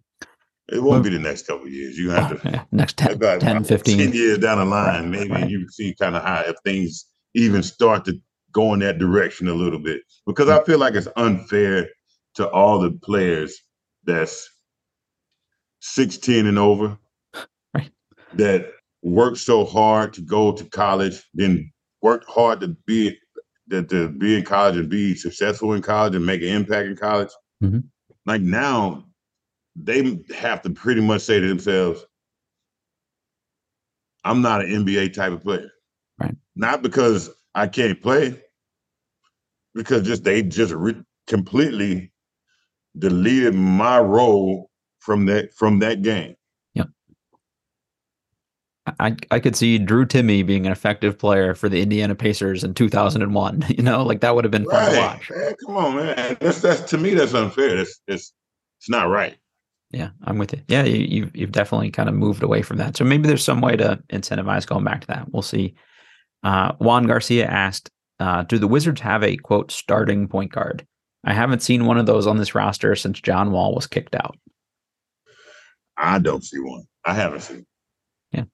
it won't be the next couple years. You have to yeah, *laughs* next 10, about, 10 15 10 years down the line, maybe right. you see kind of how if things even start to go in that direction a little bit. Because I feel like it's unfair to all the players that's 16 and over *laughs* right. that worked so hard to go to college, then worked hard to be that to be in college and be successful in college and make an impact in college. Mm-hmm. Like now, they have to pretty much say to themselves, I'm not an NBA type of player. Right. Not because I can't play, because just they just re- completely deleted my role from that from that game. Yep. I I could see Drew Timme being an effective player for the Indiana Pacers in 2001. *laughs* You know, like that would have been fun right. to watch. Man, come on, man. That's that's to me that's unfair. That's it's it's not right. Yeah, I'm with you. Yeah, you, you've you've definitely kind of moved away from that. So maybe there's some way to incentivize going back to that. We'll see. Uh, Juan Garcia asked, uh, "Do the Wizards have a quote starting point guard? I haven't seen one of those on this roster since John Wall was kicked out." I don't see one. I haven't seen. Yeah,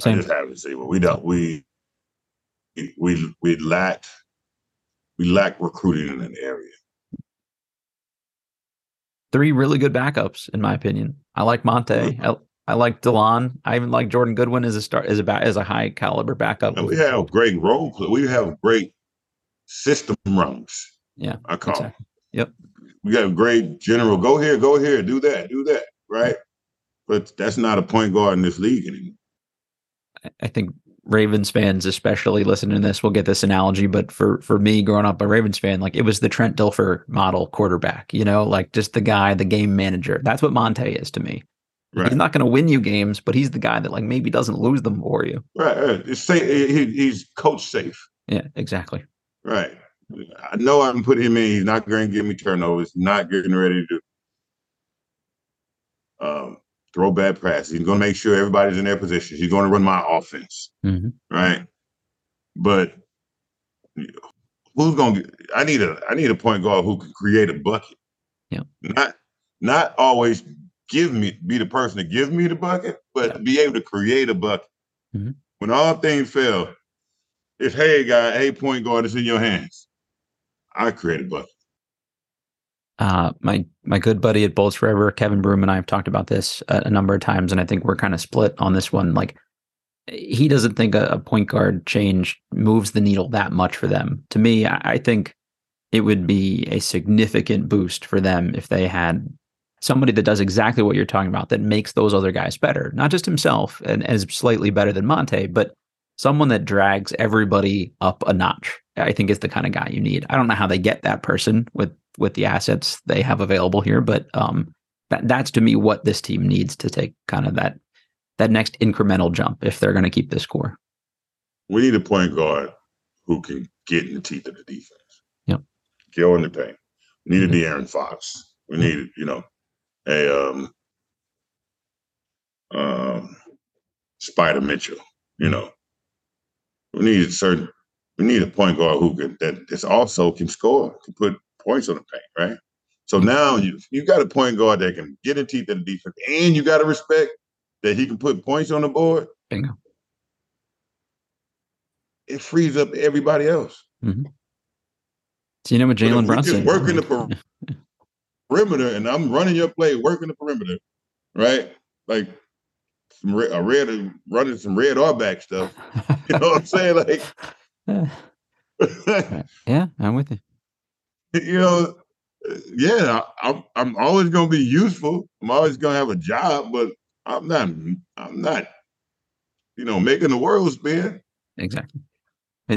same. I just haven't seen one. We don't. We we we lack we lack recruiting in an area three really good backups in my opinion. I like Monte. Mm-hmm. I, I like Delon. I even like Jordan Goodwin as a start as a as a high caliber backup. And we have great role. We have great system runs. Yeah, I call. Exactly. Yep. We got a great general. Go here, go here, do that, do that. Right. But that's not a point guard in this league anymore. I think Ravens fans, especially listening to this, will get this analogy. But for for me, growing up a Ravens fan, like it was the Trent Dilfer model quarterback. You know, like just the guy, the game manager. That's what Monte is to me. Right. He's not going to win you games, but he's the guy that like maybe doesn't lose them for you. Right. right. It's safe. He, he's coach safe. Yeah. Exactly. Right. I know I'm putting him in. He's not going to give me turnovers. Not getting ready to um, throw bad passes. He's going to make sure everybody's in their positions. He's going to run my offense, mm-hmm. right? But who's going to? I need a I need a point guard who can create a bucket. Yeah, not not always give me be the person to give me the bucket, but yeah. be able to create a bucket. Mm-hmm. When all things fail, if hey guy, hey point guard, it's in your hands. I create a bucket. Uh, my my good buddy at Bullets Forever, Kevin Broom, and I have talked about this a, a number of times, and I think we're kind of split on this one. Like, he doesn't think a, a, point guard change moves the needle that much for them. To me, I, I think it would be a significant boost for them if they had somebody that does exactly what you're talking about, that makes those other guys better, not just himself and, and is slightly better than Monte, but someone that drags everybody up a notch. I think is the kind of guy you need. I don't know how they get that person with with the assets they have available here. But um, that that's to me what this team needs to take kind of that that next incremental jump if they're going to keep this core. We need a point guard who can get in the teeth of the defense. Yep. Kill in the paint. We need mm-hmm. a De'Aaron Fox. We need, you know, a um, um, Spida Mitchell. You know, we need a certain we need a point guard who can that is also can score, can put points on the paint, right? So now you you got a point guard that can get in teeth of the defense, and you got to respect that he can put points on the board. Bingo. It frees up everybody else. Mm-hmm. So you know what Jalen Brunson working the *laughs* perimeter, and I'm running your play, working the perimeter, right? Like some red, a red running some Red Auerbach stuff. *laughs* You know what I'm saying? Like, *laughs* yeah, I'm with you. *laughs* You know, yeah, I'm I'm always gonna be useful. I'm always gonna have a job, but I'm not I'm not, you know, making the world spin. Exactly.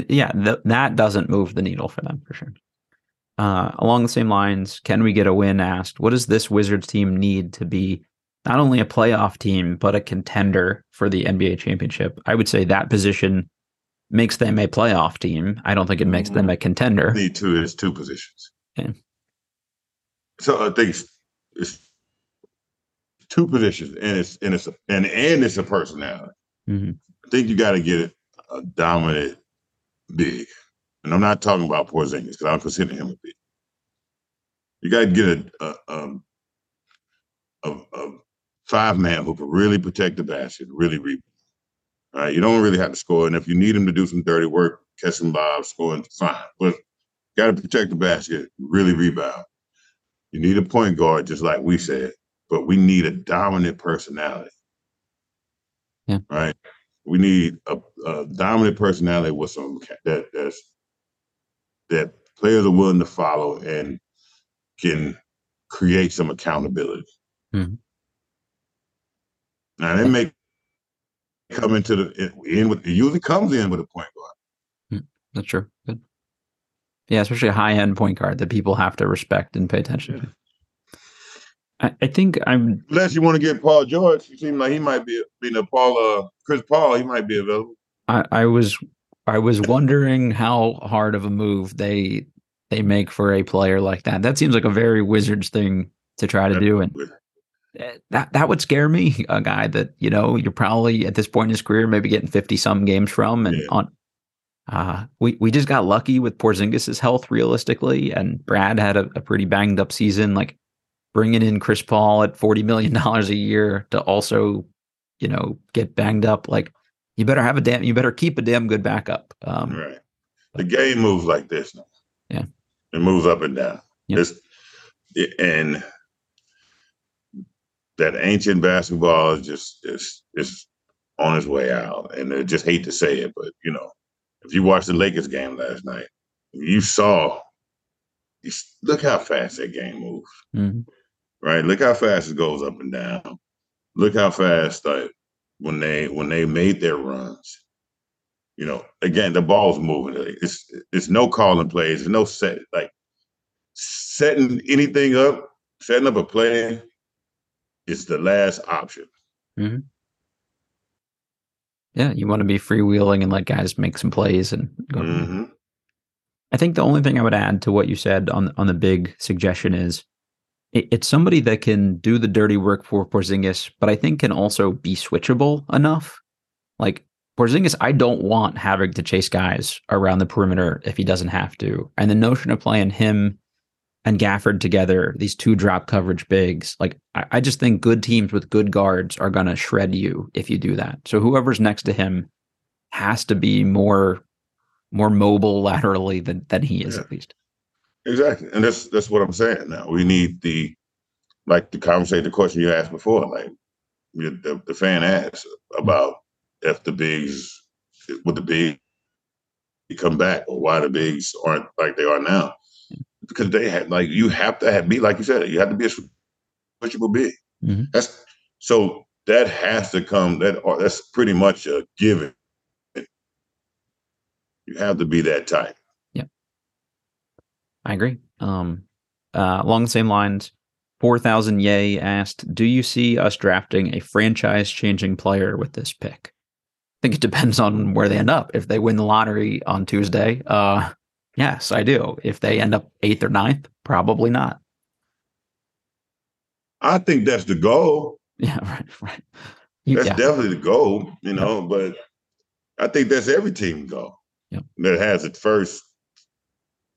Yeah, th- that doesn't move the needle for them for sure. Uh, along the same lines, can we get a win? Asked, what does this Wizards team need to be not only a playoff team but a contender for the NBA championship? I would say that position makes them a playoff team. I don't think it makes them a contender. Need two is two positions. Okay. So I think it's, it's, two positions, and it's and it's a, and and it's a personality. Mm-hmm. I think you got to get a dominant big, and I'm not talking about Porzingis because I don't consider him a big. You got to get a a, um, a, a five man who can really protect the basket, really rebound. All right, you don't really have to score, and if you need him to do some dirty work, catch some bobs, scoring, fine. But got to protect the basket, really rebound. You need a point guard, just like we said, but we need a dominant personality. Yeah. Right. We need a, a dominant personality with some that that's that players are willing to follow and can create some accountability. Mm-hmm. Now they may come into the in with it usually comes in with a point guard. Mm, that's true. Good. Yeah, especially a high end point guard that people have to respect and pay attention to. I, I think I'm unless you want to get Paul George, you seem like he might be being a Paul uh Chris Paul, he might be available. I, I was I was wondering how hard of a move they they make for a player like that. That seems like a very Wizards thing to try to do. And that that would scare me, a guy that, you know, you're probably at this point in his career maybe getting 50 some games from and yeah. on uh, we we just got lucky with Porzingis' health realistically, and Brad had a, a pretty banged up season. Like bringing in Chris Paul at forty million dollars a year to also, you know, get banged up. Like you better have a damn, you better keep a damn good backup. Um, right. The game moves like this now. Yeah. It moves up and down. Yep. It's, and that ancient basketball is just is is on its way out. And I just hate to say it, but you know, if you watched the Lakers game last night, you saw, you, look how fast that game moves. Mm-hmm. Right? Look how fast it goes up and down. Look how fast like when they when they made their runs. You know, again, the ball's moving. It's it's no calling plays. There's no set like setting anything up, setting up a play. It's the last option. Mm-hmm yeah, you want to be freewheeling and let guys make some plays and go. Mm-hmm. I think the only thing I would add to what you said on on the big suggestion is it, it's somebody that can do the dirty work for Porzingis, but I think can also be switchable enough. Like Porzingis, I don't want having to chase guys around the perimeter if he doesn't have to. And the notion of playing him and Gafford together, these two drop coverage bigs. Like I, I just think good teams with good guards are gonna shred you if you do that. So whoever's next to him has to be more more mobile laterally than than he is yeah. at least. Exactly. And that's that's what I'm saying now. We need the like the conversation the question you asked before, like the, the fan asked about if the bigs would the big come back or why the bigs aren't like they are now because they had like you have to have, be like you said, you have to be a switchable big. Mm-hmm. That's so that has to come. That that's pretty much a given. You have to be that type. Yeah, I agree. Um, uh, along the same lines, four thousand yay asked, "Do you see us drafting a franchise-changing player with this pick?" I think it depends on where they end up. If they win the lottery on Tuesday, uh, Yes, I do. If they end up eighth or ninth, probably not. I think that's the goal. *laughs* Yeah, right, right. You, that's yeah. definitely the goal, you know, but I think that's every team goal. yep. that has its first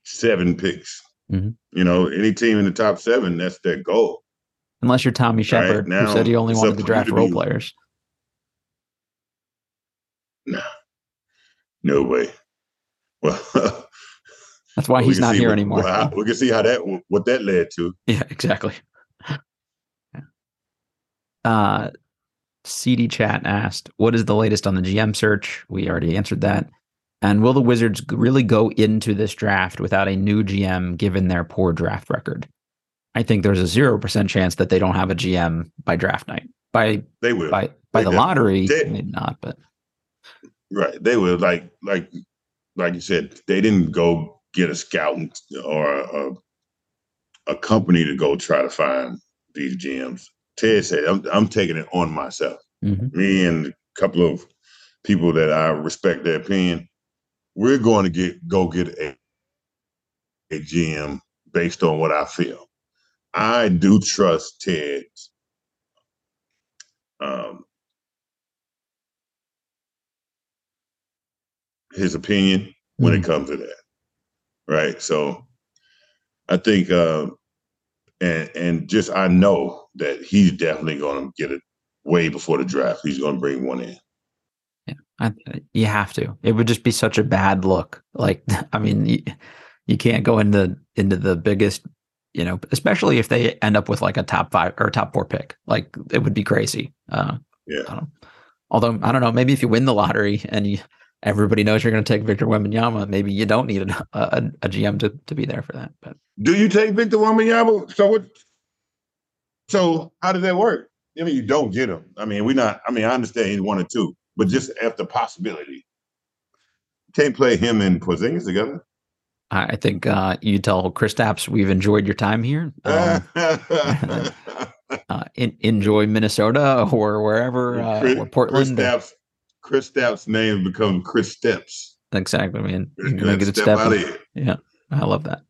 seven picks. Mm-hmm. You know, any team in the top seven, that's their goal. Unless you're Tommy Sheppard, right, who said he only wanted to draft role be, players. No, no way. Well, *laughs* that's why he's not here what, anymore. Well, we can see how that what that led to. Yeah, *laughs* exactly. Uh, CD Chat asked, "What is the latest on the GM search?" We already answered that. And will the Wizards really go into this draft without a new GM given their poor draft record? I think there's a 0% chance that they don't have a GM by draft night. By they will. By by they the lottery, they, maybe not, but Right. They will like like like you said, they didn't go get a scout or a, a company to go try to find these gems. Ted said, I'm, I'm taking it on myself. Mm-hmm. Me and a couple of people that I respect their opinion, we're going to get go get a, a GM based on what I feel. I do trust Ted's um, his opinion when mm-hmm. it comes to that. Right. So I think uh, and and just I know that he's definitely gonna get it way before the draft. He's gonna bring one in. I, you have to. It would just be such a bad look. Like, *laughs* I mean, you, you can't go into into the biggest, you know, especially if they end up with like a top five or top four pick. Like, it would be crazy. Uh, yeah. I although I don't know, maybe if you win the lottery and you everybody knows you're going to take Victor Wembanyama, maybe you don't need a, a, a GM to to be there for that. But do you take Victor Wembanyama? So what? So how does that work? I mean, you don't get him. I mean, we're not. I mean, I understand he's one or two but just after possibility. Can't play him and Porzingis together. I think uh, you tell Chris Kristaps we've enjoyed your time here. Um, *laughs* *laughs* uh, in, enjoy Minnesota or wherever, uh, Chris, or Portland. Kristaps, Kristaps' name becomes Chris Steps. Exactly, man. *clears throat* Gonna get step, step Yeah, I love that.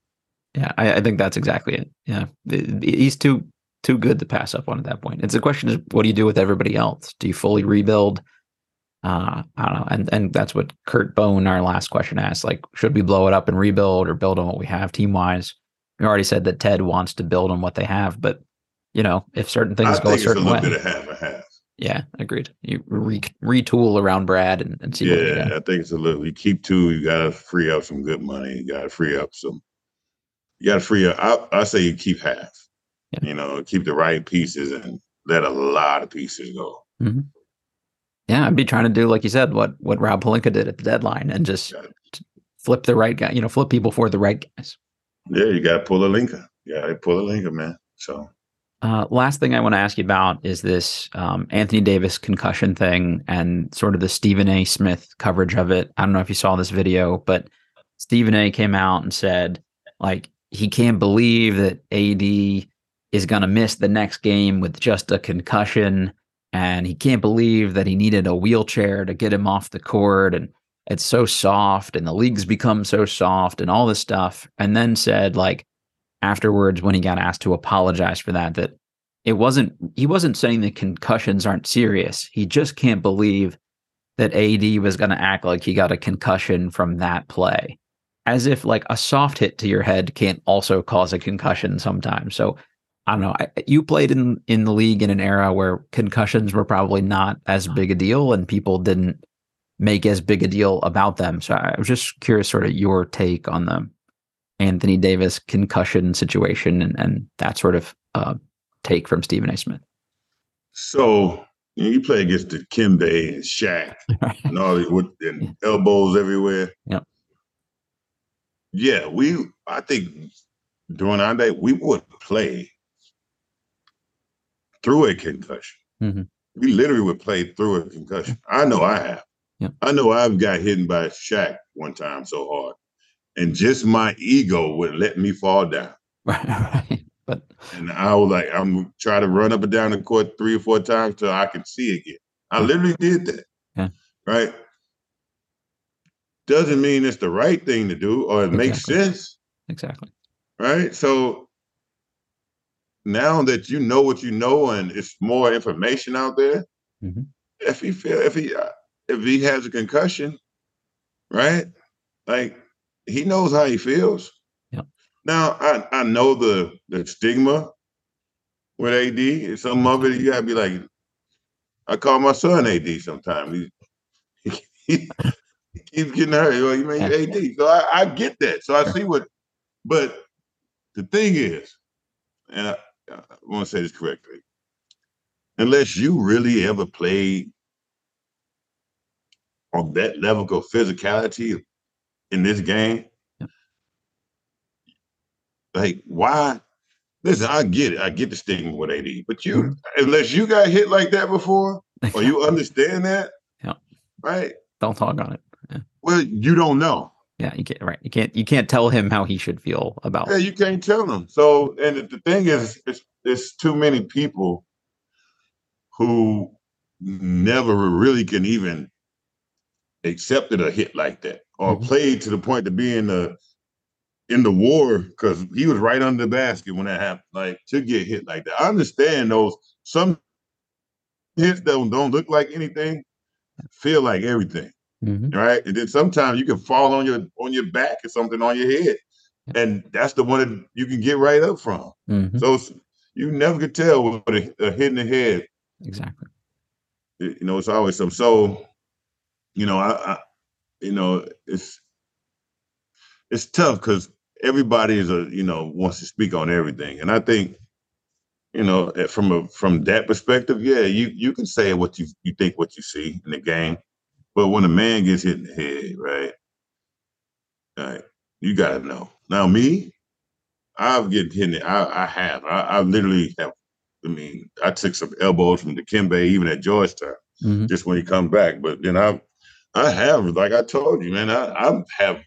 Yeah, I, I, think that's exactly it. Yeah, he's too too good to pass up on at that point. It's a question: is what do you do with everybody else? Do you fully rebuild? uh, I don't know. And and that's what Kurt Bone, our last question asked, like, should we blow it up and rebuild or build on what we have team wise? We already said that Ted wants to build on what they have, but you know, if certain things I go a certain a way. Half a half. Yeah, agreed. You re- retool around Brad and, and see. Yeah, I think it's a little. You keep two. You got to free up some good money. You got to free up some. You got to free up. I, I say you keep half. Yeah. You know, keep the right pieces and let a lot of pieces go. Mm-hmm. Yeah, I'd be trying to do like you said, what what Rob Pelinka did at the deadline, and just flip the right guy. You know, flip people for the right guys. Yeah, you got to pull a linker. Yeah, pull a linker, man. So. Uh, last thing I want to ask you about is this um, Anthony Davis concussion thing and sort of the Stephen A. Smith coverage of it. I don't know if you saw this video, but Stephen A. came out and said, like, he can't believe that AD is going to miss the next game with just a concussion and he can't believe that he needed a wheelchair to get him off the court and it's so soft and the league's become so soft and all this stuff and then said like afterwards when he got asked to apologize for that that it wasn't he wasn't saying the concussions aren't serious he just can't believe that AD was going to act like he got a concussion from that play as if like a soft hit to your head can't also cause a concussion sometimes so I don't know. I, you played in in the league in an era where concussions were probably not as big a deal, and people didn't make as big a deal about them. So I was just curious, sort of your take on the Anthony Davis concussion situation and, and that sort of uh, take from Stephen A. Smith. So you, know, you play against the Kimbe and Shaq *laughs* and all the, with and elbows everywhere. Yep. Yeah, we. I think during our day we would play through a concussion. Mm-hmm. We literally would play through a concussion. I know I have. Yep. I know I've got hit by Shaq one time so hard, and just my ego would let me fall down. *laughs* Right, But and I was like, I'm trying to run up and down the court three or four times till I can see again. I literally did that. Yeah. Right. Doesn't mean it's the right thing to do or it exactly. makes sense. Exactly. Right. So now that you know what you know and it's more information out there, mm-hmm. if he feel if he if he has a concussion, right? like he knows how he feels. Yep. Now I I know the the stigma with AD. Some of it you gotta be like, I call my son AD sometimes. He, he, he keeps getting hurt. Well, you mean AD. So I, I get that. So I see what, but the thing is, and I, I want to say this correctly, unless you really ever played on that level of physicality in this game, like why? Listen, I get it. I get the stigma with AD, but you, mm-hmm. unless you got hit like that before, *laughs* or you understand that, yeah, right? Don't talk on it. Yeah. Well, you don't know. Yeah, you can't. Right, you can't. You can't tell him how he should feel about. Yeah, you can't tell him. So, and the thing is, it's, it's too many people who never really can even accepted a hit like that or mm-hmm. played to the point to be in the in the war because he was right under the basket when that happened. Like to get hit like that. I understand those some hits that don't look like anything feel like everything. Mm-hmm. Right. And then sometimes you can fall on your on your back or something on your head. And that's the one that you can get right up from. Mm-hmm. So you never could tell what a, a hit in the head. Exactly. You know, it's always some. So you know, I, I you know, it's it's tough because everybody is a you know wants to speak on everything, and I think you know eh, from a from that perspective, yeah, you you can say what you you think what you see in the game, but when a man gets hit in the head, right, right, you gotta know. Now me, I've get hit. In the, I I have. I, I literally have. I mean, I took some elbows from Dikembe even at Georgetown, mm-hmm. just when he come back. But then I I have, like I told you, man. I, I have,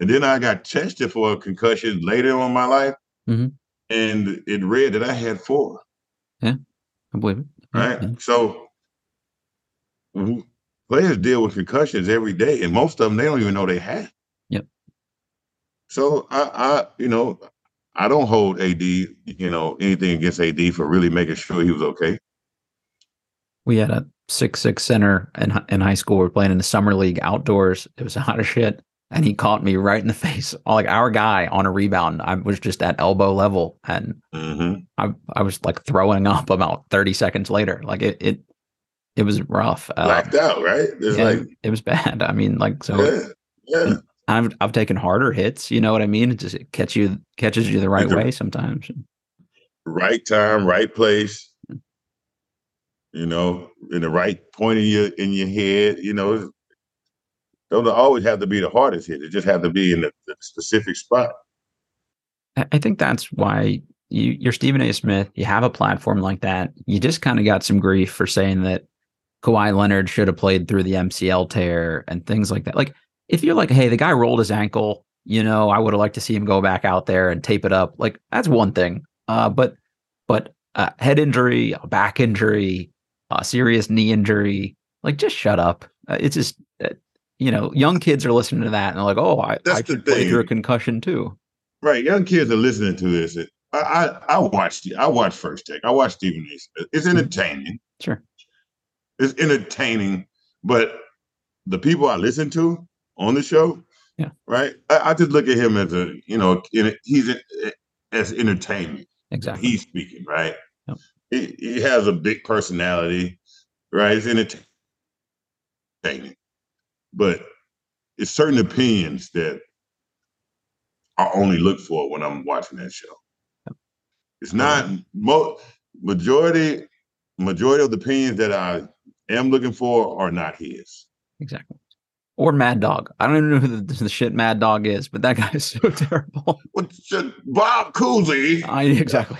and then I got tested for a concussion later on in my life, mm-hmm. and it read that I had four. Yeah, I believe it. Right. Yeah. So players deal with concussions every day, and most of them they don't even know they have. Yep. So I, I, you know, I don't hold AD, you know, anything against AD for really making sure he was okay. We had a six six center in in high school. We are playing in the summer league outdoors. It was *laughs* hot as shit, and he caught me right in the *laughs* face. Like our guy on a rebound, I was just at elbow level, and mm-hmm. I I was like throwing *laughs* up about thirty seconds later. Like it it it was rough. Uh, Blacked out, right? It's yeah, like it was bad. I mean, like so. Yeah. yeah. I've I've taken harder hits. You know what I mean? It just catch you catches you the right way sometimes. Right time, right place you know, in the right point in your in your head. You know, don't always have to be the hardest hit. It just have to be in the, the specific spot. I think that's why you, you're Stephen A. Smith. You have a platform like that. You just kind of got some grief for saying that Kawhi Leonard should have played through the MCL tear and things like that. Like, if you're like, hey, the guy rolled his ankle, you know, I would have liked to see him go back out there and tape it up. Like, that's one thing. Uh, but but uh, head injury, a back injury, a serious knee injury, like just shut up. Uh, it's just, uh, you know, young kids are listening to that and they're like, oh, I, I should play through a concussion too. Right. Young kids are listening to this. I, I, I watched I watched First Take. I watched Stephen A. It's mm-hmm. entertaining. Sure. It's entertaining, but the people I listen to on the show, yeah, right. I, I just look at him as a, you know, he's a, as entertainment. Exactly. He's speaking, right? He, he has a big personality, right? He's entertaining, but it's certain opinions that I only look for when I'm watching that show. It's not mo- majority majority of the opinions that I am looking for are not his. Exactly. Or Mad Dog. I don't even know who the, the shit Mad Dog is, but that guy is so *laughs* terrible. What's Bob Cousy? I exactly.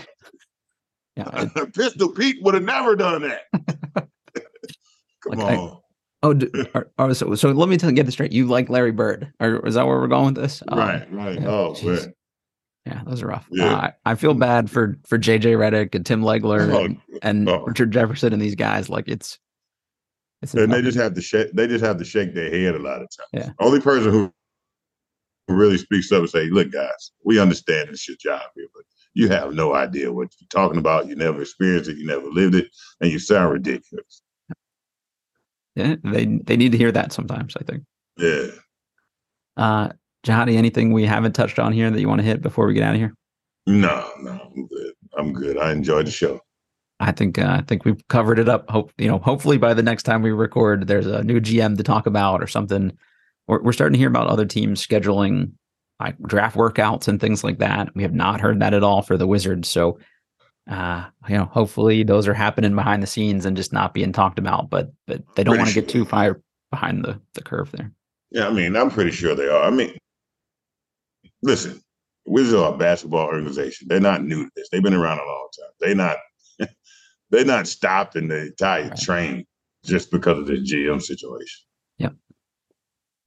Yeah, *laughs* Pistol Pete would have never done that. *laughs* Come like on. I, oh, *laughs* so, so let me tell, get this straight. You like Larry Bird, or is that where we're going with this? Right, um, right. Yeah, oh, man. Yeah, those are rough. Yeah. Uh, I, I, feel bad for for JJ Redick and Tim Legler oh, and, and oh. Richard Jefferson and these guys. Like it's, it's and they just have to shake. They just have to shake their head a lot of times. Yeah. Only person who really speaks up and say, "Look, guys, we understand it's your job here, but you have no idea what you're talking about. You never experienced it. You never lived it, and you sound ridiculous. Yeah, they they need to hear that sometimes. I think. Yeah. Uh, Johnny, anything we haven't touched on here that you want to hit before we get out of here? No, no, I'm good. I'm good. I enjoyed the show. I think uh, I think we've covered it up. Hope you know. Hopefully, by the next time we record, there's a new GM to talk about or something. We're, we're starting to hear about other teams scheduling like draft workouts and things like that. We have not heard that at all for the Wizards. So, uh, you know, hopefully those are happening behind the scenes and just not being talked about. But but they don't want to sure. get too far behind the the curve there. Yeah, I mean, I'm pretty sure they are. I mean, listen, Wizards are a basketball organization. They're not new to this. They've been around a long time. They're not *laughs* they're not stopped in the entire right. train just because of the GM situation.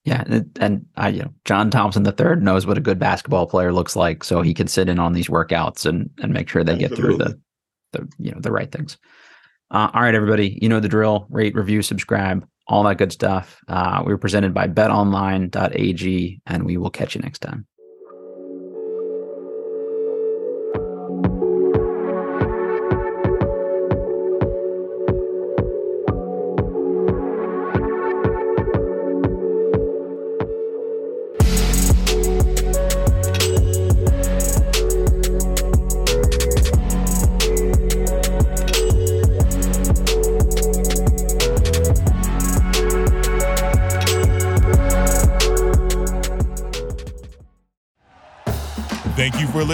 Yeah, and, and I, you know, John Thompson the third knows what a good basketball player looks like, so he can sit in on these workouts and and make sure they Absolutely. get through the the you know the right things. Uh, all right, everybody, you know the drill. Rate, review, subscribe, all that good stuff. Uh, we were presented by BetOnline.ag, and we will catch you next time.